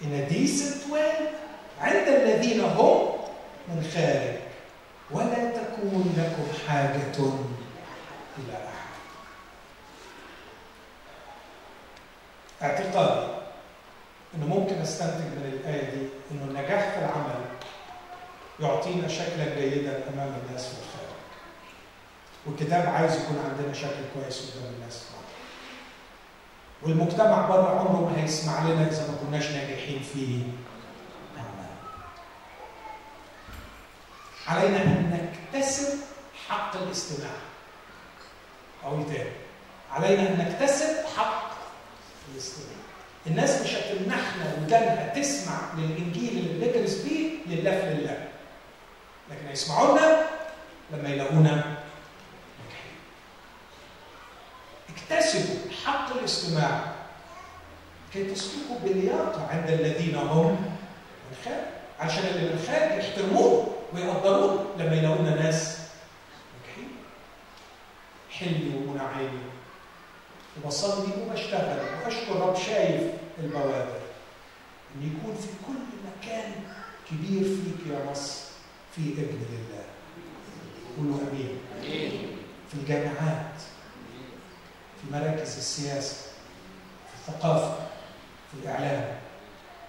in a decent way عند الذين هم من خارج. ولا تكون لكم حاجة إلى أحد. اعتقادي أنه ممكن أستنتج من الآية دي أنه النجاح في العمل يعطينا شكلا جيدا أمام الناس في الخارج والكتاب عايز يكون عندنا شكل كويس قدام الناس والمجتمع بره عمره ما هيسمع لنا إذا ما كناش ناجحين في اعمال. علينا أن نكتسب حق الاستماع. أو تاني. علينا أن نكتسب حق الاستماع. الناس مش هتمنحنا ودانها تسمع للإنجيل اللي بندرس بيه لله في لله. لكن هيسمعونا لما يلاقونا اكتسبوا حق الاستماع. كي تسلكوا بلياقة عند الذين هم من خارج عشان اللي من خارج يحترموه ويقدروه لما يلاقونا ناس ناجحين. حلمي ومنى عيني. وبصلي وبشتغل وأشكر رب شايف البوادر. إن يكون في كل مكان كبير فيك يا مصر في ابن لله قولوا آمين. في الجامعات. في مراكز السياسة في الثقافة في الإعلام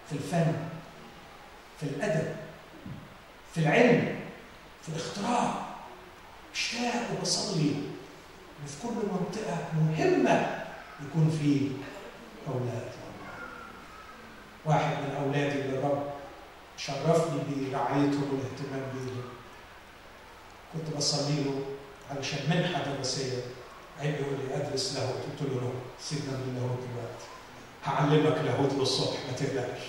في الفن في الأدب في العلم في الاختراع. أشتاق وبصلي إن في كل منطقة مهمة يكون في أولاد. واحد من أولادي اللي الرب شرفني برعايتهم والاهتمام بيهم كنت بصلي له علشان منحة دراسية. عيب يقول لي أدرس لاهوت قلت له لا سيبنا من اللاهوت دلوقتي. هعلمك لاهوت للصبح ما تقلقش.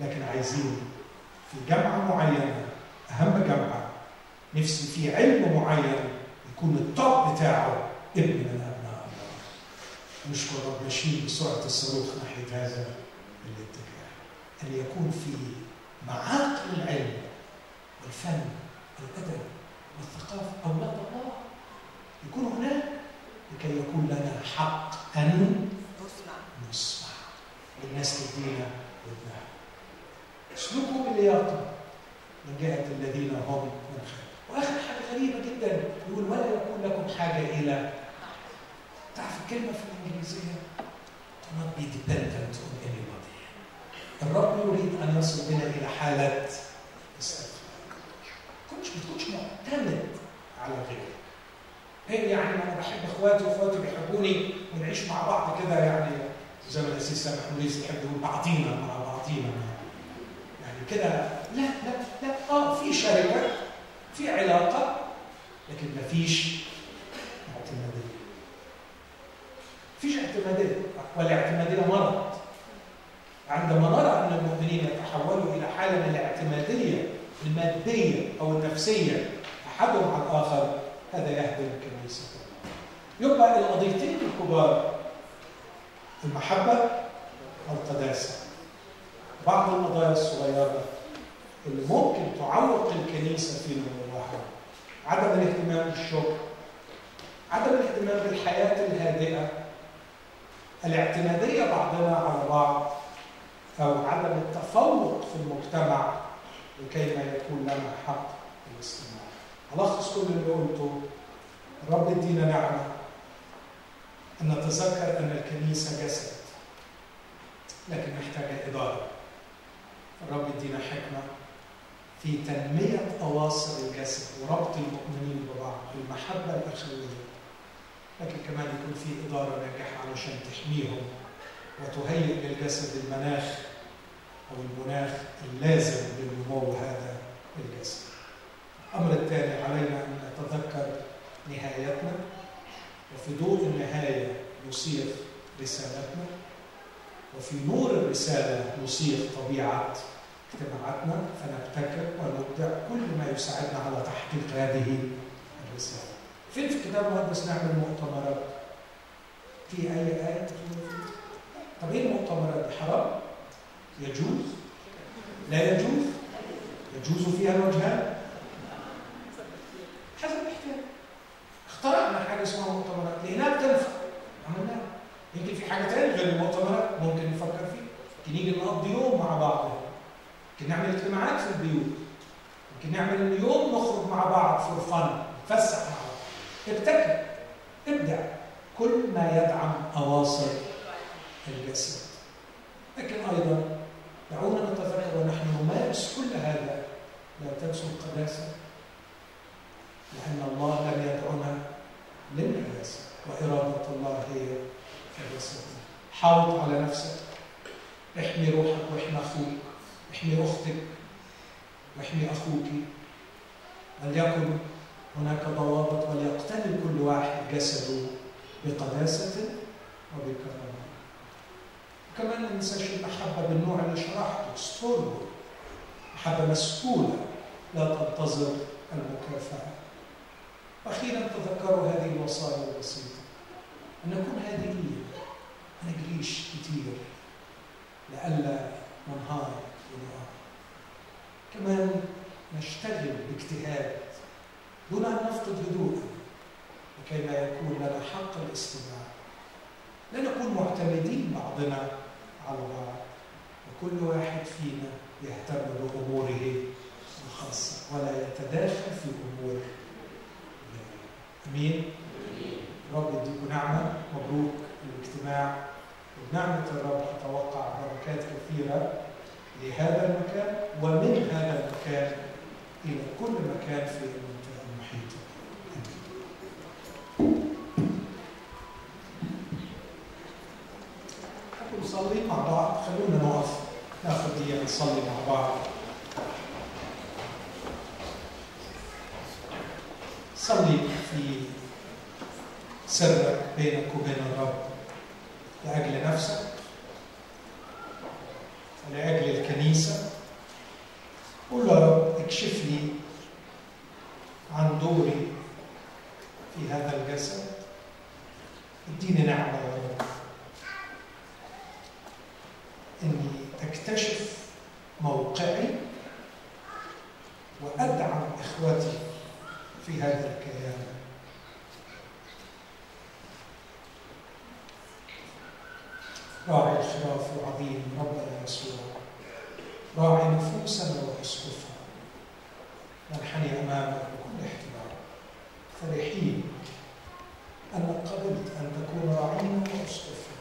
لكن عايزين في جامعة معينة أهم جامعة نفسي في علم معين يكون الطب بتاعه ابن من أبناء الله. نشكر رب نشيل بسرعة الصاروخ ناحية هذا الاتجاه. أن يكون في معاقل العلم والفن والأدب والثقافة أولاد الله يكون هناك لكي يكون لنا حق أن نسمع. نسمع والناس تدينا ودنها اسلكوا بلياقة من جهة الذين هم من خير وآخر حاجة غريبة جدا. يقول ولا يكون لكم حاجة إلى تعرف الكلمة في الإنجليزية؟ Not be dependent on anybody. الرب يريد أن يصل بنا إلى حالة استغفار. كنتش ما تكونش معتمد على غيرك هي يعني أنا بحب اخواتي واخواتي بيحبوني ونعيش مع بعض كده يعني زي ما الاسيس سامح موريس يحب يقول بعضينا مع بعضينا. يعني كده لا لا لا. آه في شركة في علاقة لكن ما فيش اعتمادية. فيش اعتمادية. والاعتمادية مرض. عندما نرى أن المؤمنين يتحولوا إلى حالة من الاعتمادية المادية أو النفسية أحدهم على الآخر. هذا يهدم الكنيسة. يبقى القضيتين الكبار. المحبة والقداسة. بعض القضايا الصغيرة اللي ممكن تعوق الكنيسة في نموها عدم الاهتمام بالشغل. الاهتمام بالحياة الهادئة. الاعتمادية بعضنا على بعض. أو عدم التفوق في المجتمع لكي ما يكون لنا حق. ألخص كل اللي قلته. الرب يدينا نعمة أن نتذكر أن الكنيسة جسد لكن محتاجة إدارة. الرب يدينا حكمة في تنمية أواصر الجسد وربط المؤمنين ببعض بالمحبة الأخوية لكن كمان يكون في إدارة ناجحة علشان تحميهم وتهيئ للجسد المناخ أو المناخ اللازم لنمو هذا الجسد. الأمر الثاني علينا أن نتذكر نهايتنا وفي ضوء النهاية نصيغ رسالتنا وفي نور الرسالة نصيغ طبيعة اجتماعاتنا فنبتكر ونبدع كل ما يساعدنا على تحقيق هذه الرسالة. فين في الكتاب المقدس نعمل مؤتمرات؟ في أي آية طب إيه المؤتمرات حرام؟ يجوز؟ لا يجوز؟ يجوز فيها الوجهان؟ حسب الاحتياج. اخترعنا حاجة اسمها مؤتمرات. لقيناها بتنفع عملناها. يمكن في حاجة تانية غير المؤتمرات ممكن نفكر فيها. يمكن نيجي نقضي يوم مع بعض. يمكن نعمل اجتماعات في البيوت. يمكن نعمل يوم نخرج مع بعض فور فن نتفسح مع بعض. ابتكر. ابدع. كل ما يدعم أواصر الجسد. لكن أيضا دعونا نتذكر ونحن نمارس كل هذا. لا تنسوا القداسة. لأن الله لم يدعنا للنجاسه وإرادة الله هي كجسد حاوط على نفسك. احمي روحك واحمي أخوك احمي أختك واحمي أخوك. وليكن هناك ضوابط وليقتني كل واحد جسده بقداسة وبكرامة. كمان ما ننساش المحبة بالنوع اللي شرحته ستوربو. محبة مسؤولة لا تنتظر المكافأة. أخيرا تذكروا هذه الوصايا البسيطة. أن نكون هادئين ما نجريش كتير. لئلا ننهار ونقع. كمان نشتغل باجتهاد دون أن نفقد هدوءا لكي لا يكون لنا حق الاستماع. لا نكون معتمدين بعضنا على بعض. وكل واحد فينا يهتم بأموره الخاصة ولا يتداخل في أمور أمين رب يديكم نعمة مبروك الاجتماع. وبنعمة الرب أتوقع بركات كثيرة لهذا المكان ومن هذا المكان إلى كل مكان في المنطقة المحيطة. نحن نصلي مع بعض. خلونا نقف. ناخذ دقيقة نصلي مع بعض. صلي في سرك بينك وبين الرب لأجل نفسك ولأجل الكنيسة. قول يا رب اكشف لي عن دوري في هذا الجسد. اديني نعمة يا رب. إني أكتشف موقعي وأدعم إخوتي. في هذا الكيان راعي الخراف العظيم ربنا يسوع راعي نفوسنا واسقفها ننحني أمامك بكل احترام. فرحين انك قبلت أن تكون راعينا واسقفنا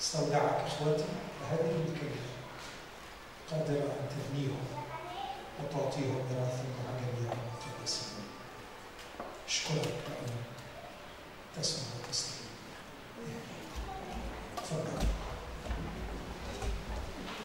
استودعك إخوتي بهذه الكلمة. قادره أن تبنيهم. وتعطيهم ميراثا مع في المقدسين. اشكرك لأنك تسمع وتستمع تفضل